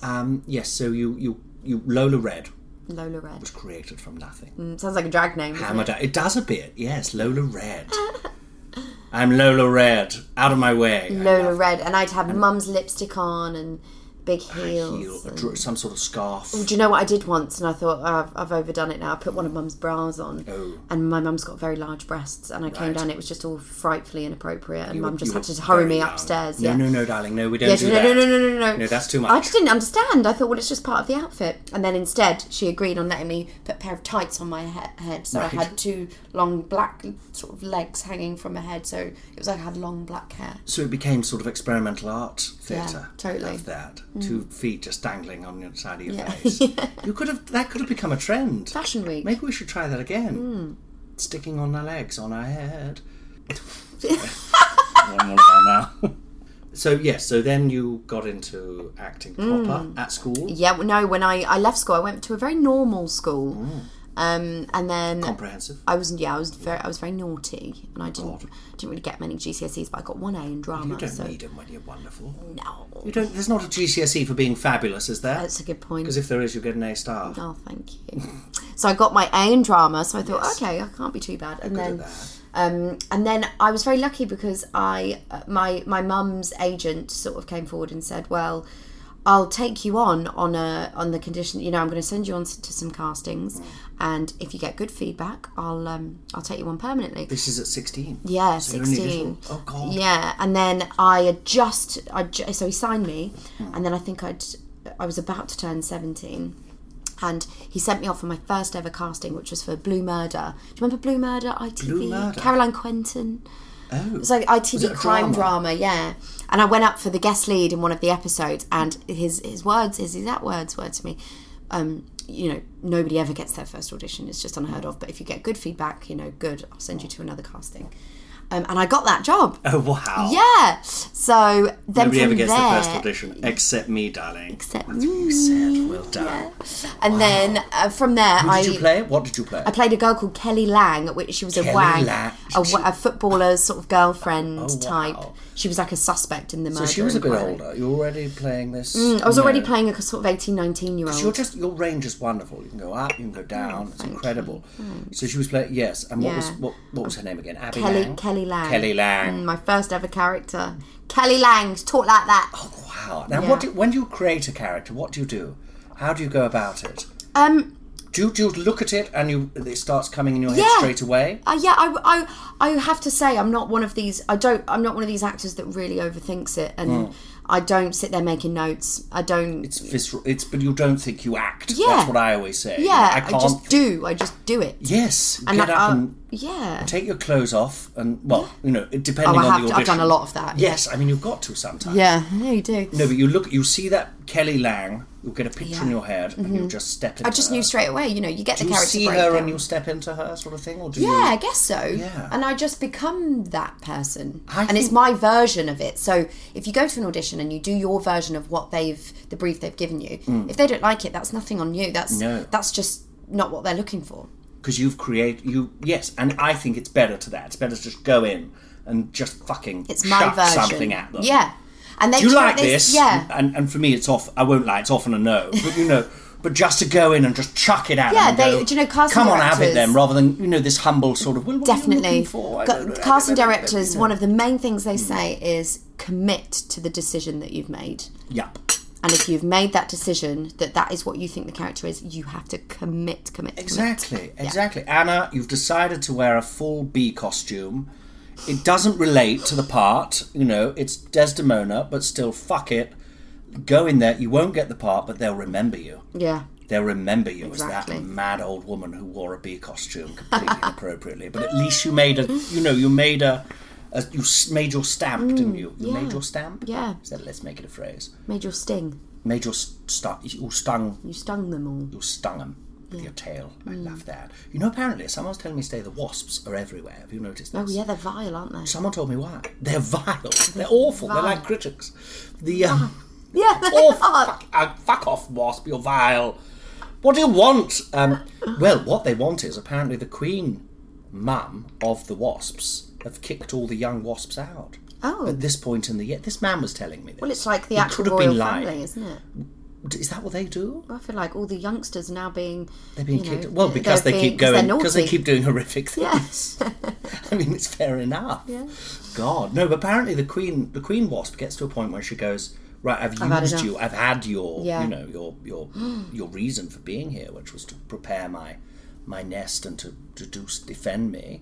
Um, yes, so you you you Lola Red Lola Red. was created from nothing. Mm, sounds like a drag name. Hammered it? It does a bit, yes. Lola Red. I'm Lola Red. Out of my way. Lola Red, and I'd have mum's lipstick on and big heels. Heel, dr- some sort of scarf. Oh, do you know what I did once? And I thought, oh, I've, I've overdone it now. I put one of mum's bras on. Oh. And my mum's got very large breasts. And I came down, it was just all frightfully inappropriate. And You mum were- just had to hurry me young. upstairs. No, yeah. no, no, darling. No, we don't yeah, do no, that. no, no, no, no, no. No, that's too much. I just didn't understand. I thought, well, it's just part of the outfit. And then instead, she agreed on letting me put a pair of tights on my he- head. So Right. I had two long black sort of legs hanging from my head. So it was like I had long black hair. So it became sort of experimental art theatre. Yeah, totally. Love that. Mm. Two feet just dangling on the side of your Yeah. face. You could have that could have become a trend. Fashion week. Maybe we should try that again. Hmm. Sticking on our legs, on our head. One more now. So yes, so then you got into acting proper Mm. at school. Yeah, no. When I, I left school, I went to a very normal school, um, and then Comprehensive. I was yeah, I was very I was very naughty, and I didn't didn't really get many GCSEs, but I got one A in drama. You don't so need them when you're wonderful. No. You don't. There's not a GCSE for being fabulous, is there? That's a good point. Because if there is, you get an A star. Oh, thank you. so I got my A in drama, so I thought, okay, I can't be too bad. And then, um, and then I was very lucky because I, uh, my my mum's agent sort of came forward and said, well. I'll take you on on a on the condition, you know, I'm going to send you on to some castings, and if you get good feedback, I'll um I'll take you on permanently. This is at 16. Yeah, So sixteen. Oh God. Yeah, and then I adjust. I ju- so he signed me, and then I think I'd, I was about to turn seventeen, and he sent me off for my first ever casting, which was for Blue Murder. Do you remember Blue Murder? ITV. Blue Murder? Caroline Quentin. Oh. It was like ITV Was crime drama? drama? yeah. And I went up for the guest lead in one of the episodes, and his his words, his exact words were to me, um, you know, nobody ever gets their first audition. It's just unheard of. But if you get good feedback, you know, good, I'll send you to another casting. Um, and I got that job. Oh wow. Yeah. So then Nobody ever gets there, their first audition except me, darling. Except me. That's what you said. Well done. and then uh, from there, Who I did you play? What did you play? I played a girl called Kelly Lang, which she was Kelly a wag, Lang. a, a footballer's sort of girlfriend Oh, type. She was like a suspect in the murder. so she was a bit inquiry. older. You're already playing this. Mm, I was already playing a sort of 18, 19 year Because you're old. just your range is wonderful. You can go up, you can go down. it's incredible. So she was playing. Yes, and what was what, what was her name again? Abby Kelly Lang. Kelly Lang. Kelly Lang. Mm, my first ever character. Kelly Lang, talk like that. Oh wow. Now, Yeah. what do, when you create a character, what do you do? How do you go about it? Um, Do you, look at it and you it starts coming in your head Yeah. straight away? Uh, yeah, I, I, I have to say I'm not one of these. I don't. I'm not one of these actors that really overthinks it, and Mm. I don't sit there making notes. I don't. It's visceral. It's but you don't think you act. Yeah. That's what I always say. yeah, I I, can't. just do. I just do it. yes, And get I- up uh, and yeah. take your clothes off and well, you know, depending Oh, I on have the to- I've done a lot of that, Yes, I mean you've got to sometimes. Yeah, yeah, you do. No, but you look, you see that Kelly Lang. You'll get a picture in your head, and you'll just step into. I just her. knew straight away. You know, you get Do the you character see her and you'll step into her, sort of thing, or do Yeah, you? I guess so. Yeah. And I just become that person. I and it's my version of it. So if you go to an audition and you do your version of what they've the brief they've given you, if they don't like it, that's nothing on you. That's Mm. No. that's just not what they're looking for. because you've created you yes and i think it's better to that it's better to just go in and just fucking It's my version. something at them Yeah. And they do you like this Yeah. and, and for me it's off i won't lie it's often a no but you know but just to go in and just chuck it out. Yeah, they- go, do you know, casting come on have it then rather than you know this humble sort of well, what are you Definitely. looking for? I Gu- don't know, Casting directors, one of the main things they hmm. say is commit to the decision that you've made. Yep. And if you've made that decision that that is what you think the character is, you have to commit, commit, commit. Exactly, exactly. Anna, you've decided to wear a full bee costume. It doesn't relate to the part, you know, it's Desdemona, but still, fuck it. Go in there, you won't get the part, but they'll remember you. Yeah. They'll remember you Exactly. as that mad old woman who wore a bee costume completely inappropriately. But at least you made a, you know, you made a, a you made your stamp, didn't you? You Mm, yeah. made your stamp. Yeah. So let's make it a phrase. Made your sting. Made your st- you stung You stung them all. you stung them with your tail. I Mm. love that. You know, apparently, someone was telling me today the wasps are everywhere. Have you noticed this? Oh yeah, they're vile, aren't they? Someone told me why. They're vile. They're awful. They're like critics. The um, Yeah, they oh, are. fuck, uh, fuck off, wasp. You're vile. What do you want? Um, well, what they want is apparently the queen mum of the wasps have kicked all the young wasps out. Oh. At this point in the year, this man was telling me this. Well, it's like the He actual could have royal been lying. family, isn't it? Is that what they do? I feel like all the youngsters are now being They're being you know, kicked. Well, because they they're keep going. Because they keep doing horrific things. I mean, it's fair enough. Yeah. God, no. But apparently, the queen, the queen wasp, gets to a point where she goes, "Right, I've I've used enough." you. I've had your, Yeah. you know, your your your reason for being here, which was to prepare my my nest and to to do defend me.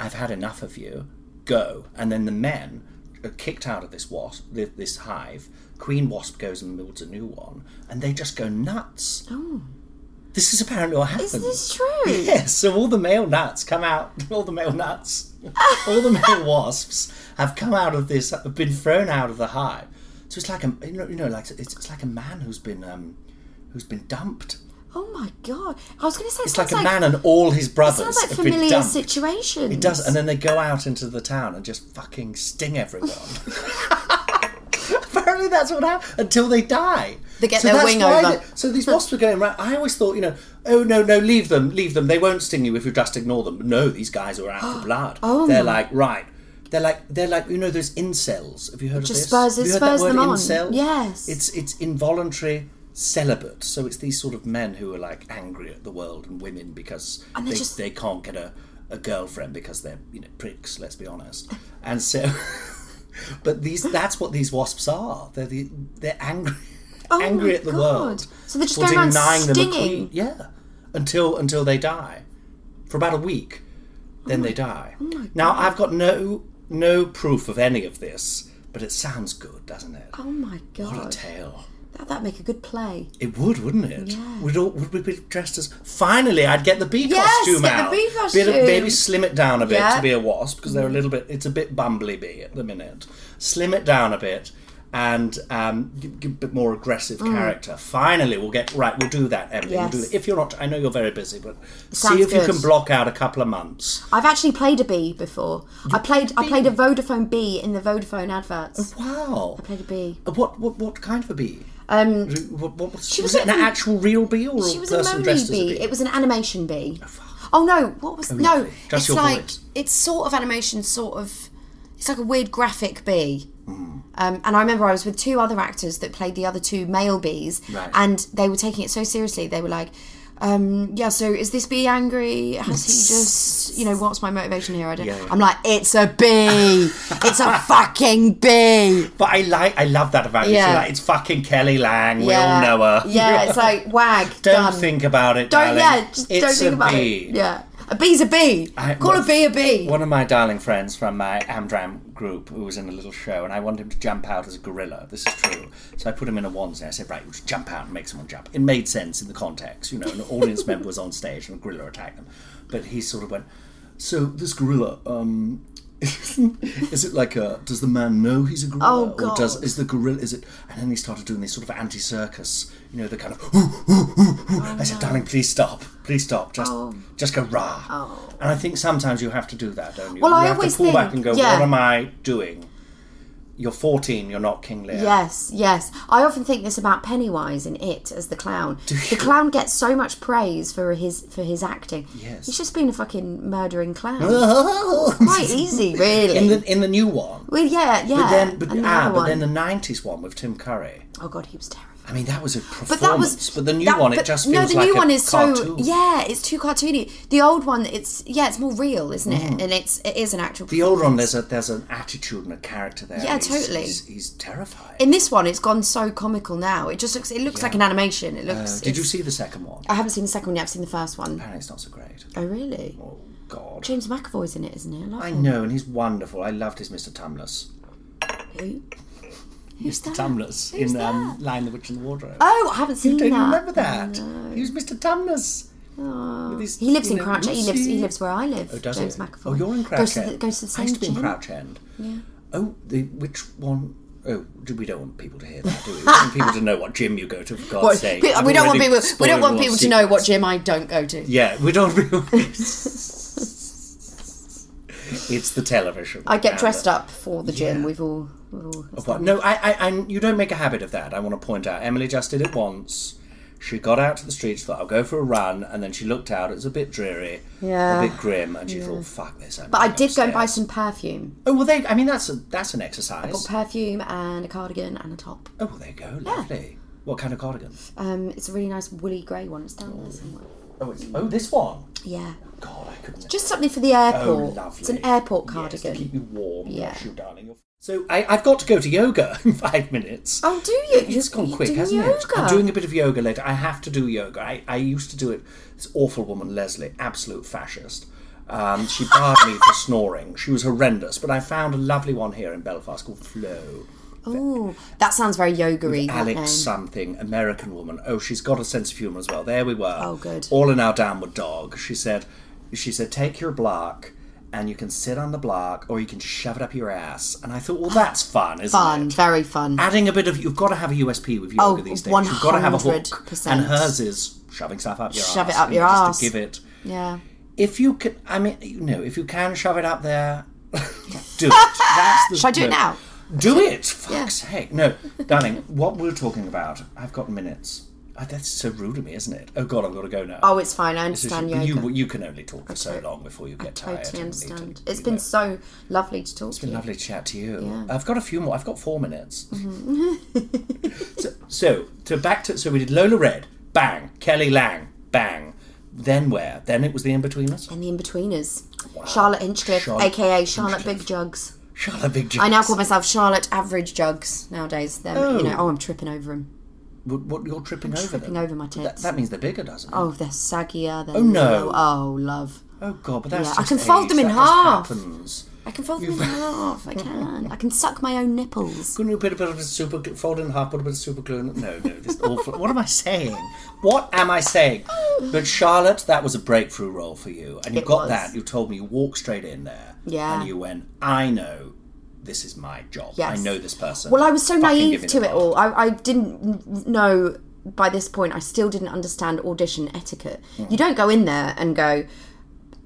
I've had enough of you. Go." And then the men are kicked out of this wasp, this hive. Queen wasp goes and builds a new one, and they just go nuts. Oh. This is apparently what happens. Is this true? Yes, so all the male nuts come out, all the male nuts, all the male wasps have come out of this, have been thrown out of the hive. So it's like a, you know, you know like it's, it's like a man who's been, um, who's been dumped. Oh my god! I was going to say It's like a man and all his brothers. it sounds like familiar dumped. situations. It does, and then they go out into the town and just fucking sting everyone. Apparently, that's what happens until they die. They get their wing over. they- so these wasps are going around. I always thought, you know, oh no, no, leave them, leave them. They won't sting you if you just ignore them. No, these guys are out for blood. Oh they're like right. They're like they're like you know those incels. Have you heard of just this? spurs- it you heard that spurs word, them on. incel? Yes. It's it's involuntary celibate. So it's these sort of men who are like angry at the world and women because And they they, just- they can't get a, a girlfriend because they're you know pricks. Let's be honest. And so, but these that's what these wasps are. They're the they're angry. Oh angry at the God. world So they're just for going around denying them a stinging? queen. Yeah, until until they die, for about a week, then oh they die. Oh now I've got no no proof of any of this, but it sounds good, doesn't it? Oh my God. What a tale! That that'd make a good play. It would, wouldn't it? Yeah. Would all, would we be dressed as? Finally, I'd get the bee Yes, costume get the out. bee Bit of- costume. maybe slim it down a bit Yeah. to be a wasp because they're a little bit. It's a bit bumbly bee at the minute. Slim it down a bit and um, a bit more aggressive character. Finally, we'll get right. We'll do that, Emily. We'll do Mm. That. If you're not, I know you're very busy, but see sounds if you can block out a couple of months. I've actually played a bee before. I played I played a Vodafone bee in the Vodafone adverts. Wow. I played a bee. What what what kind of a bee? Um, What, what was, She was, was it a- an actual real bee or she a was a person Moni dressed bee. as a bee? It was an animation bee. Oh no! What was Oh, no? Just it's your like voice. it's sort of animation, sort of. It's like a weird graphic bee. Hmm. Um, and I remember I was with two other actors that played the other two male bees, Right. and they were taking it so seriously. They were like, um, "Yeah, so is this bee angry? Has he just, you know, what's my motivation here? I don't." Yeah, yeah. I'm like, "It's a bee. it's a fucking bee." But I like, I love that about you. Yeah. So like, it's fucking Kelly Lang. We yeah, all know her. Yeah, it's like wag. Don't done. think about it, Don't darling. yeah, just it's don't think a about bee. it. Yeah. A bee's a bee. I- Call a bee a bee. One of my darling friends from my Amdram group who was in a little show, and I wanted him to jump out as a gorilla. This is true. So I put him in a onesie. I said, right, we'll just jump out and make someone jump. It made sense in the context, you know. An audience member was on stage and a gorilla attacked them. But he sort of went, so this gorilla, um, is it like a? Does the man know he's a gorilla, Oh, or does is the gorilla? Is it? And then he started doing this sort of anti-circus, you know, the kind of. Oh, I said, darling, please stop, please stop, just Oh. just go rah. Oh. And I think sometimes you have to do that, don't you? Well, you I have always to pull back and go, yeah. what am I doing? You're 14, you're not King Lear. Yes, yes. I often think this about Pennywise in It as the clown. The clown gets so much praise for his for his acting. Yes. He's just been a fucking murdering clown. Quite easy, really. In the in the new one. well, yeah, yeah. But then, but, ah, but one. then the '90s one with Tim Curry. oh god, he was terrible. I mean, that was a performance. But that was but the new that- one, it just no. feels The like new a one is cartoon. so yeah, it's too cartoony. The old one, it's yeah, it's more real, isn't it? And it's it is an actual. Mm. The old one, there's a there's an attitude and a character there. Yeah, He's- totally. He's, he's terrifying. In this one, it's gone so comical now. It just looks. It looks like an animation. It Uh, looks. did you see the second one? I haven't seen the second one yet. I've seen the first one. Apparently, it's not so great. Oh really? Oh God. James McAvoy's in it, isn't he? I love I know, and he's wonderful. I loved his Mr. Tumnus. Who? Who's that? Tumnus Who's in um, that? Lion the Witch and the Wardrobe. Oh, I haven't seen you don't that. remember that? He was Mr. His, He lives in know, Crouch. He lives. He lives where I live. Oh, does James he? McAvoy. Oh, you're in Crouch goes to End. the, goes to the I same used to be in gym. Crouch End. Yeah. Oh, the which one? Oh, do we don't want people to hear that, do we? We want people to know what gym you go to, for God's sake. we, we don't want people. We don't want people to know what gym I don't go to. Yeah, we don't. it's the television. I get dressed up for the gym. Yeah. We've all. We've all Of what? No, I, I, I, you don't make a habit of that. I want to point out. Emily just did it once. She got out to the streets, thought, I'll go for a run, and then she looked out. It was a bit dreary, Yeah. a bit grim, and she thought, fuck this. I'm but I did go and buy some perfume. Oh, well, they, I mean, that's, a, that's an exercise. I Got perfume and a cardigan and a top. Oh, well, there you go. Lovely. What kind of cardigan? Um, it's a really nice woolly grey one. It's down there somewhere. Oh, it's, oh, this one. Yeah. God, Couldn't. Just something for the airport. Oh, airport. lovely. it's an airport Yes, cardigan. to keep you warm. Yeah. You, darling. So I, I've got to go to yoga in five minutes. Oh, do you? It's gone You're quick, hasn't it? I'm doing a bit of yoga later. I have to do yoga. I, I used to do it. This awful woman, Leslie, absolute fascist. Um, she barred me for snoring. She was horrendous, but I found a lovely one here in Belfast called Flow. Oh, that sounds very yoga-y. Alex something, American woman. Oh, she's got a sense of humour as well. There we were. Oh, good. All in our downward dog. She said, she said, take your block and you can sit on the block or you can shove it up your ass. And I thought, well, that's fun, isn't Fun, it? Fun, very fun. Adding a bit of, you've got to have a USP with yoga Oh, these days. You've got to have a hook. 100%. And hers is shoving stuff up your Shove ass. it up your just ass. To give it. Yeah. If you can, I mean, you know, if you can shove it up there, do it. That's the, Should I do it now? Do it! Fuck's Yeah. sake. No, darling, what we're talking about, I've got minutes. Oh, that's so rude of me, isn't it? Oh, God, I've got to go now. Oh, it's fine. I is- understand you, you can only talk for so long before you get tired. totally and need to- understand. It's been know. so lovely to talk It's been lovely to chat to you. Yeah. I've got a few more. I've got four minutes. Mm-hmm. so, so, to back to so we did Lola Red, bang. Kelly Lang, bang. Then where? Then it was the In-Betweeners. And the in-betwers. Charlotte Hinchcliffe, Charlotte aka Charlotte Big Jugs. Charlotte Big Jugs. I now call myself Charlotte Average Jugs nowadays. They're, you know, Oh. oh, I'm tripping over them. What, what you're tripping over tripping them? over my tits. That, that means they're bigger, doesn't it? Oh, they're saggier. They're Oh, no. Oh, love. Oh God, but that's Yeah, I can fold them in That half. happens. I can fold them in half. I can. I can suck my own nipples. Couldn't you put a bit of super glue, fold it in half, put a bit of super glue in it? No, no, this is awful. what am I saying? What am I saying? Oh. But Charlotte, that was a breakthrough role for you, and you It got was. that. You told me you walked straight in there, Yeah. and you went, "I know, this is my job. I know this person." Well, I was so naive to it all. I, I didn't know by this point. I still didn't understand audition etiquette. Mm. You don't go in there and go,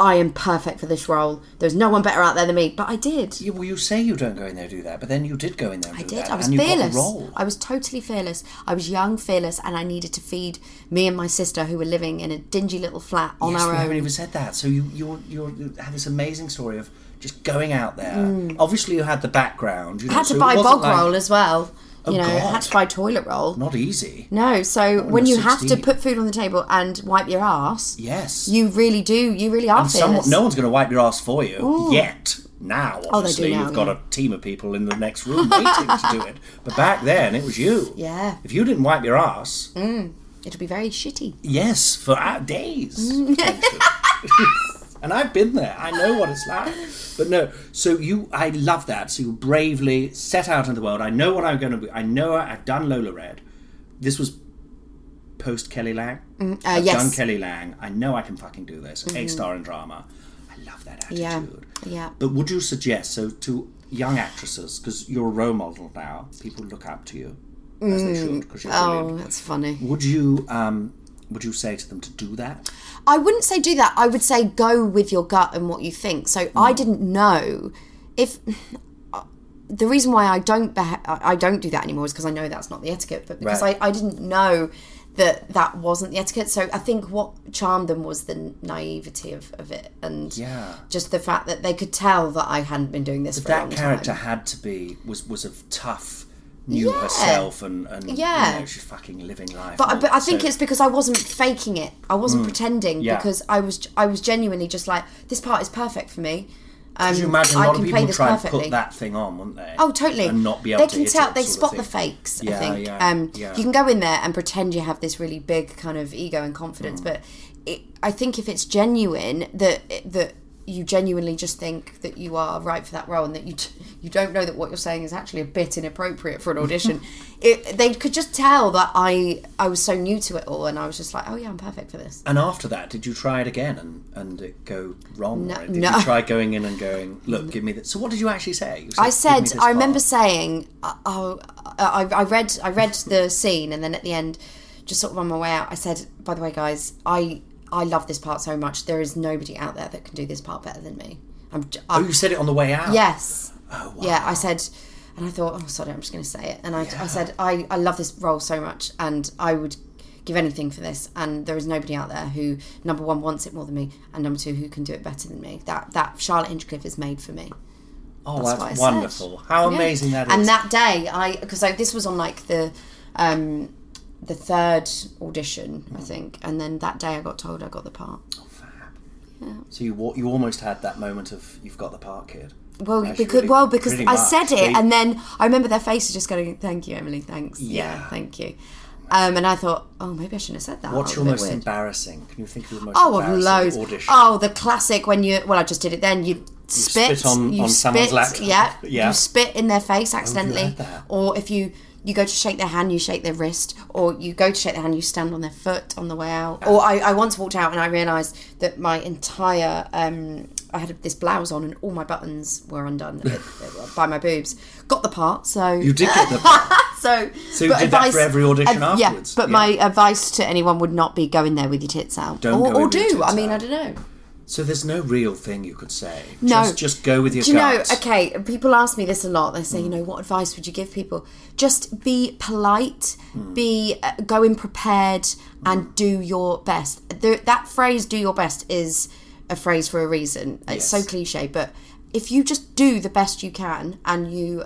"I am perfect for this role." There's no one better out there than me. But I did. Yeah, well, you say you don't go in there and do that, but then you did go in there and I do did. that, I was and you got fearless. I was totally fearless. I was young, fearless, and I needed to feed me and my sister, who were living in a dingy little flat on yes, our we own. haven't even said that. So you you you you had this amazing story of just going out there. Obviously, you had the background. You know, Mm. had to so buy bog like- roll as well. Oh, You know, God. had to buy toilet roll. Not easy. No, so when when you have to put food on the table and wipe your ass, Yes. you really do. You really are someone, no one's going to wipe your ass for you Ooh. yet. Now, Oh, obviously, now, you've got yeah. a team of people in the next room waiting to do it. But back then, it was you. Yeah. If you didn't wipe your ass, Mm, it'd be very shitty. yes, for days. and I've been there. I know what it's like. But no, so you, I love that. So you bravely set out in the world. I know what I'm going to be. I know I've done Lola Red. This was post Kelly Lang. Mm, uh, I've yes. done Kelly Lang. I know I can fucking do this. A Mhm. star in drama. I love that attitude. Yeah. Yeah. But would you suggest so to young actresses because you're a role model now? People look up to you as they Mm. should because you're Oh, brilliant. that's funny. Would you um would you say to them to do that? I wouldn't say do that. I would say go with your gut and what you think. So I Mm. didn't know if the reason why I don't beha- I don't do that anymore is because I know that's not the etiquette. But because Right. I, I didn't know that that wasn't the etiquette. So I think what charmed them was the naivety of, of it and Yeah. just the fact that they could tell that I hadn't been doing this But for a that character time. had to be was was a tough, knew Yeah. herself and and Yeah. you know, she's fucking living life. But but I think that. it's because I wasn't faking it. I wasn't Mm. pretending Yeah. because I was I was genuinely just like this part is perfect for me. Um, Could you imagine a I lot of people try perfectly. and put that thing on, wouldn't they? Oh, totally. And not be able they to can tell. it, They spot the fakes. Yeah, I think. yeah, um, yeah. You can go in there and pretend you have this really big kind of ego and confidence, Mm. but it, I think if it's genuine, that that you genuinely just think that you are right for that role, and that you you don't know that what you're saying is actually a bit inappropriate for an audition. it, they could just tell that I I was so new to it all, and I was just like, oh yeah, I'm perfect for this. And after that, did you try it again and and it go wrong? No- did no. you try going in and going, look, give me that? So what did you actually say? You I said, I remember part." saying, uh, oh, I, I read, I read the scene, and then at the end, just sort of on my way out, I said, by the way, guys, I, I love this part so much. There is nobody out there that can do this part better than me. I'm, Oh, I'm you said it on the way out. Yes. Oh, wow. Yeah, I said, and I thought, oh, sorry, I'm just going to say it. And I, I said, I, I love this role so much, and I would give anything for this. And there is nobody out there who, number one, wants it more than me, and number two, who can do it better than me. That that Charlotte Hinchcliffe is made for me. Oh, That's that's, I said. wonderful. How Yeah. amazing that is. And that day, I because I, this was on like the um, the third audition, I think, and then that day I got told I got the part. Fab. Yeah. so you you almost had that moment of you've got the part, kid. Well, because really- well because I said it, and then I remember their faces just going, "Thank you, Emily. Thanks. Yeah, Yeah. thank you." Um, and I thought, oh, maybe I shouldn't have said that. What's That your was a bit most weird. embarrassing? Can you think of your most Oh, embarrassing loads. audition? Oh, the classic when you well, I just did it then. You spit, spit on- you on someone's spit, laptop. Yeah, Yeah. You spit in their face accidentally, that. or if you you go to shake their hand, you shake their wrist, or you go to shake their hand, you stand on their foot on the way out. Or I, I once walked out and I realised that my entire um, I had this blouse on and all my buttons were undone by my boobs. Got the part, so You did get the part. so, So you did that for every audition uh, afterwards? Yeah, but Yeah. my advice to anyone would not be go in there with your tits out, Don't or, go or do. I mean, out. I don't know. So there's no real thing you could say. No, Just, just go with your Do you gut. know? Okay, people ask me this a lot. They say, Hmm. you know, what advice would you give people? Just be polite, Hmm. be uh, go in prepared, and do your best. The, that phrase "do your best" is a phrase for a reason. It's so cliche, but if you just do the best you can and you,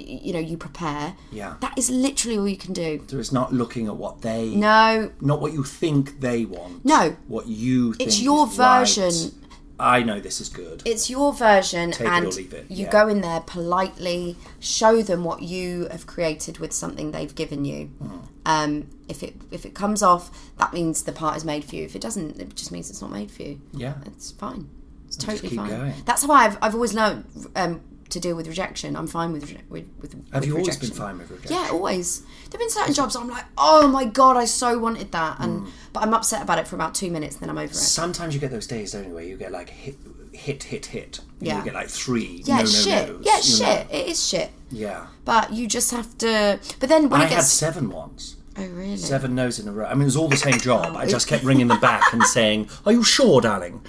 you know, you prepare, Yeah. that is literally all you can do. So it's not looking at what they. No. Not what you think they want. No. What you think. It's your is right. version. I know this is good. It's your version, Take and you yeah. go in there politely, show them what you have created with something they've given you. Hmm. Um, if it if it comes off, that means the part is made for you. If it doesn't, it just means it's not made for you. Yeah. it's fine. It's totally keep fine. going. That's how I've I've always learned um, to deal with rejection. I'm fine with with, with Have with you always rejection. been fine with rejection? Yeah, always. There've been certain jobs I'm like, oh my god, I so wanted that, and Hmm. but I'm upset about it for about two minutes, and then I'm over it. Sometimes you get those days, don't you, where you get like hit, hit, hit, hit. Yeah. You get like three. Yeah, no, it's no, shit. yeah, it's you know. shit. It is shit. Yeah. But you just have to. But then when I it had gets. seven once. oh really? Seven no's in a row. I mean, it was all the same job. I just kept ringing them back and saying, "Are you sure, darling?"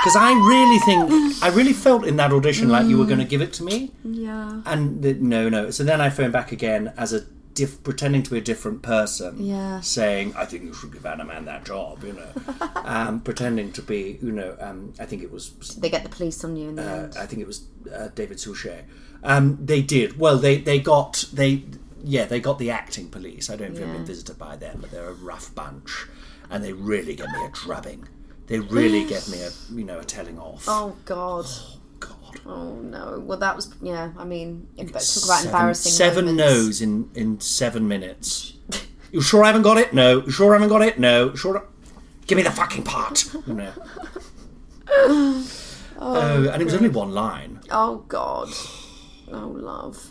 Because I really think I really felt in that audition like you were going to give it to me, Yeah. and the, no, no. So then I phoned back again as a diff, pretending to be a different person, Yeah. saying, "I think you should give Anna Mann that job," you know, um, pretending to be, you know, um, I think it was They get the police on you in the uh, end. I think it was uh, David Suchet. Um, they did well. They they got they yeah they got the acting police. I don't know if you've been visited by them, but they're a rough bunch, and they really get me a drubbing. They really get me a you know a telling off. Oh god. Oh God. Oh no. Well, that was yeah. I mean, talk about Seven- embarrassing. Seven moments. no's in in seven minutes. You sure I haven't got it? No. You sure I haven't got it? No. Sure. Give me the fucking part. You know. Oh, oh, and it was only one line. Oh God. Oh love.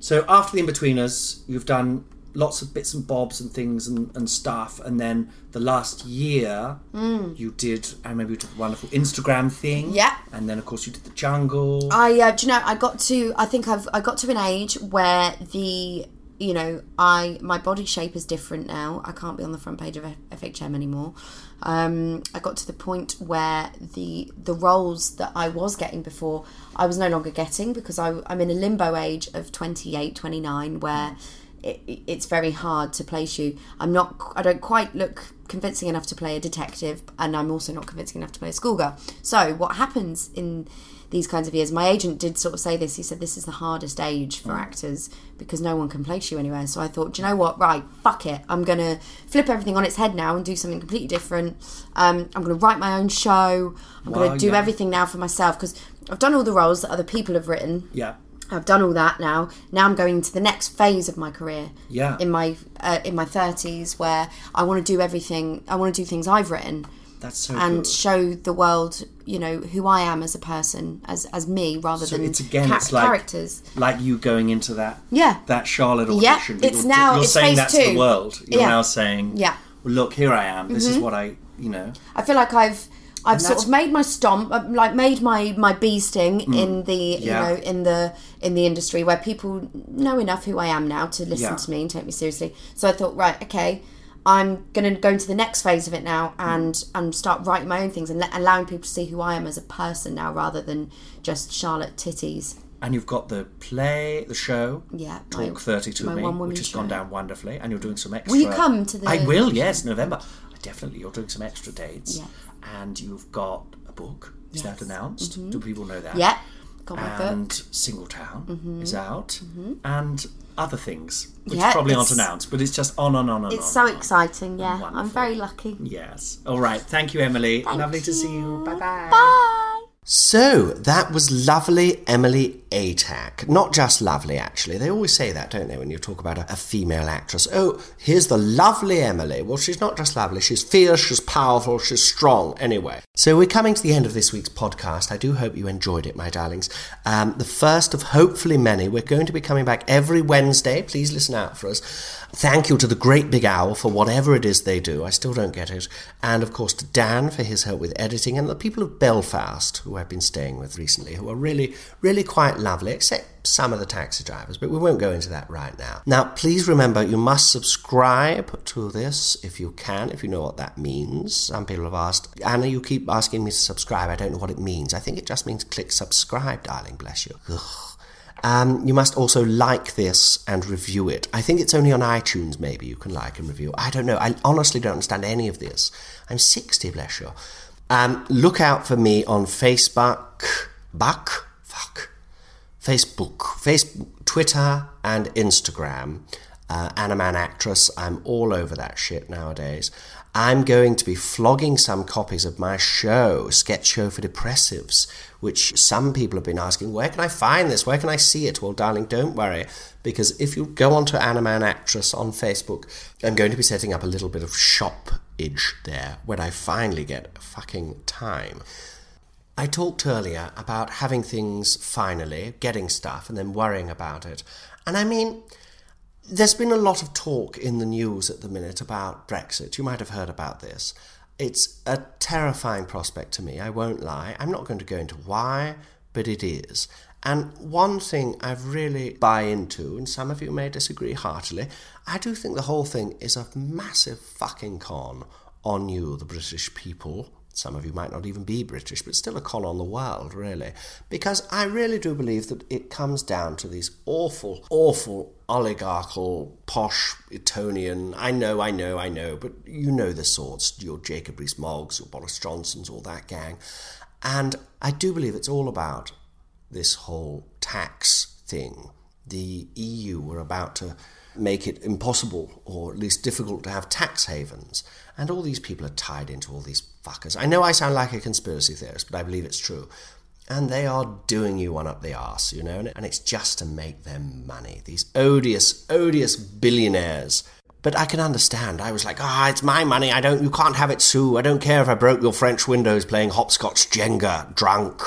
So after the In-Betweeners, you've done lots of bits and bobs and things and, and stuff, and then the last year you did. I remember you did the wonderful Instagram thing. Yeah. And then of course you did the jungle. I uh, do you know I got to I think I've I got to an age where the you know I my body shape is different now. I can't be on the front page of F- FHM anymore. Um, I got to the point where the the roles that I was getting before I was no longer getting because I, I'm in a limbo age of 28, 29 where it, it- it's very hard to place you. I'm not I don't quite look convincing enough to play a detective and I'm also not convincing enough to play a schoolgirl. So what happens in these kinds of years. My agent did sort of say this. He said this is the hardest age for actors because no one can place you anywhere. So I thought, do you know what? Right, fuck it. I'm gonna flip everything on its head now and do something completely different. Um, I'm gonna write my own show. I'm Wow, gonna do yeah. everything now for myself because I've done all the roles that other people have written. yeah. I've done all that now. Now I'm going to the next phase of my career. Yeah. In my uh, in my thirties, where I want to do everything. I want to do things I've written That's so and show the world, you know, who I am as a person, as as me, rather So than it's again, ca- it's like characters. like you going into that Yeah. that Charlotte Yeah, audition. but it's you're, now- you're it's saying phase that's the two. world. You're Yeah. now saying, Yeah. well, look, here I am. This is Mhm. what I, you know. I feel like I've I've sort of made my stomp, uh, like made my my bee sting Mm. in the Yeah. you know in the in the industry where people know enough who I am now to listen Yeah. to me and take me seriously. So I thought, right, okay. I'm going to go into the next phase of it now and and start writing my own things and let, allowing people to see who I am as a person now rather than just Charlotte Titties. And you've got the play, the show, Yeah, Talk my- 30 to Me, which has gone down wonderfully, and you're doing some extra. Will you come to the I will, yes. November. Definitely, you're doing some extra dates. Yeah. And you've got a book. Is that Yes. announced? Mhm. Do people know that? Yeah, got my and book. Singletown Mhm. is out, Mhm. and other things, which Yeah, probably aren't announced, but it's just on and on and It's on. It's so exciting, yeah. I'm very lucky. Yes. All right. Thank you, Emily. Lovely to see you. Bye bye. So that was lovely Emily Atack. Not just lovely, actually. They always say that, don't they, when you talk about a, a female actress? Oh, here's the lovely Emily. Well, she's not just lovely, she's fierce, she's powerful, she's strong. Anyway. So we're coming to the end of this week's podcast. I do hope you enjoyed it, my darlings. Um, the first of hopefully many. We're going to be coming back every Wednesday. Please listen out for us. Thank you to the Great Big Owl for whatever it is they do. I still don't get it. And of course to Dan for his help with editing and the people of Belfast who I've been staying with recently who are really, really quite lovely, except some of the taxi drivers, but we won't go into that right now. Now, please remember you must subscribe to this if you can, if you know what that means. Some people have asked, Anna, you keep asking me to subscribe. I don't know what it means. I think it just means click subscribe, darling, bless you. Ugh. Um, you must also like this and review it. I think it's only on iTunes, maybe you can like and review. I don't know. I honestly don't understand any of this. I'm 60, bless you. Um, look out for me on Facebook, Buck, fuck, Facebook, Facebook, Twitter, and Instagram. Uh, Anna Mann Actress, I'm all over that shit nowadays. I'm going to be flogging some copies of my show, Sketch Show for Depressives, which some people have been asking, where can I find this? Where can I see it? Well, darling, don't worry, because if you go onto Anna Mann Actress on Facebook, I'm going to be setting up a little bit of shopage there when I finally get fucking time. I talked earlier about having things finally, getting stuff, and then worrying about it. And I mean, there's been a lot of talk in the news at the minute about Brexit. You might have heard about this. It's a terrifying prospect to me, I won't lie. I'm not going to go into why, but it is. And one thing I've really buy into, and some of you may disagree heartily, I do think the whole thing is a massive fucking con on you, the British people. Some of you might not even be British, but still a con on the world, really. Because I really do believe that it comes down to these awful, awful oligarchical, posh, Etonian. I know, I know, I know, but you know the sorts. Your Jacob Rees Moggs, your Boris Johnsons, all that gang. And I do believe it's all about this whole tax thing. The EU were about to make it impossible or at least difficult to have tax havens. And all these people are tied into all these fuckers. I know I sound like a conspiracy theorist, but I believe it's true. And they are doing you one up the arse, you know, and it's just to make them money. These odious, odious billionaires. But I can understand. I was like, ah, it's my money. I don't. You can't have it, Sue. I don't care if I broke your French windows playing hopscotch Jenga, drunk.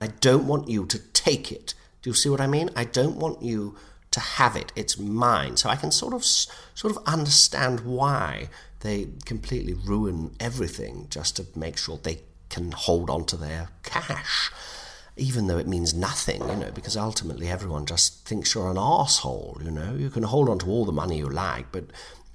I don't want you to take it. Do you see what I mean? I don't want you to have it. It's mine. So I can sort of sort of understand why they completely ruin everything just to make sure they can hold on to their cash. Even though it means nothing, you know, because ultimately everyone just thinks you're an asshole, you know. You can hold on to all the money you like, but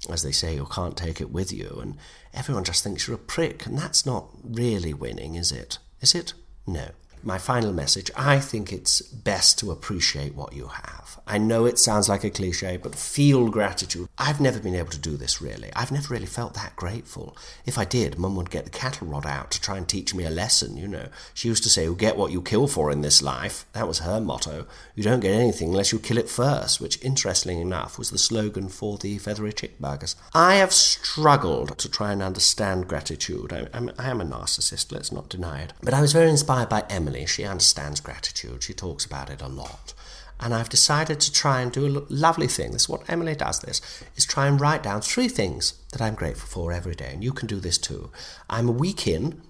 as they say, you can't take it with you, and everyone just thinks you're a prick, and that's not really winning, is it? Is it? No. My final message I think it's best to appreciate what you have. I know it sounds like a cliche, but feel gratitude. I've never been able to do this really. I've never really felt that grateful. If I did, Mum would get the cattle rod out to try and teach me a lesson, you know. She used to say, You get what you kill for in this life. That was her motto. You don't get anything unless you kill it first, which, interestingly enough, was the slogan for the feathery chick burgers. I have struggled to try and understand gratitude. I, I am a narcissist, let's not deny it. But I was very inspired by Emily. She understands gratitude, she talks about it a lot and I've decided to try and do a lovely thing. This is what Emily does. This is try and write down three things that I'm grateful for every day, and you can do this too. I'm a week in,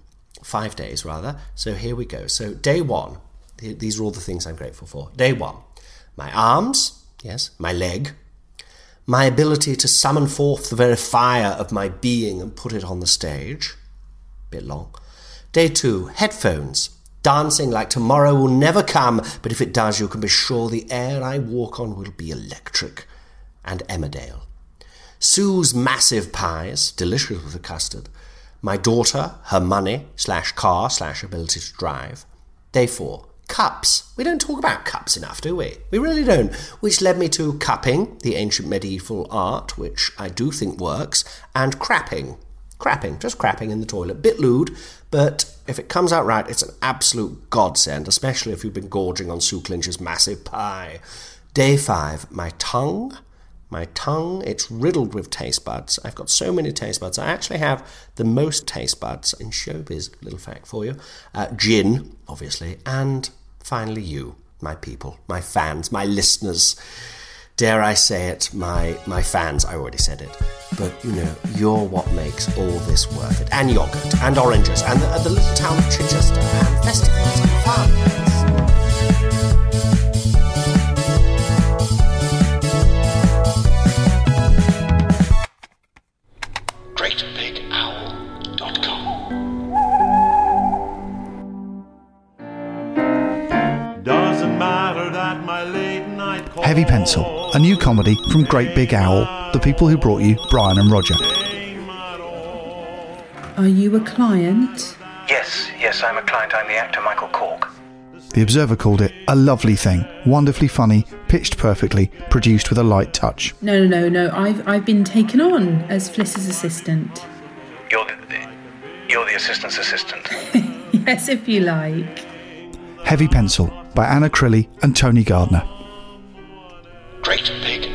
five days rather. So here we go. So day one, these are all the things I'm grateful for. Day one, my arms, yes, my leg, my ability to summon forth the very fire of my being and put it on the stage. Bit long. Day two, headphones dancing like tomorrow will never come, but if it does, you can be sure the air I walk on will be electric. And Emmerdale. Sue's massive pies, delicious with the custard. My daughter, her money, slash car, slash ability to drive. Day four, cups. We don't talk about cups enough, do we? We really don't. Which led me to cupping, the ancient medieval art, which I do think works, and crapping. Crapping, just crapping in the toilet. Bit lewd, but if it comes out right, it's an absolute godsend, especially if you've been gorging on Sue Clinch's massive pie. Day five, my tongue. My tongue, it's riddled with taste buds. I've got so many taste buds. I actually have the most taste buds in showbiz, little fact for you. Uh, gin, obviously, and finally you, my people, my fans, my listeners dare I say it, my my fans, I already said it, but you know, you're what makes all this worth it. And yogurt, and oranges, and the, the little town of Chichester, and festivals, and fun. Heavy Pencil, a new comedy from Great Big Owl, the people who brought you Brian and Roger. Are you a client? Yes, yes, I'm a client. I'm the actor Michael Cork. The Observer called it a lovely thing, wonderfully funny, pitched perfectly, produced with a light touch. No, no, no, no. I've I've been taken on as Fliss's assistant. You're the, you're the assistant's assistant. yes, if you like. Heavy Pencil by Anna Crilly and Tony Gardner great big.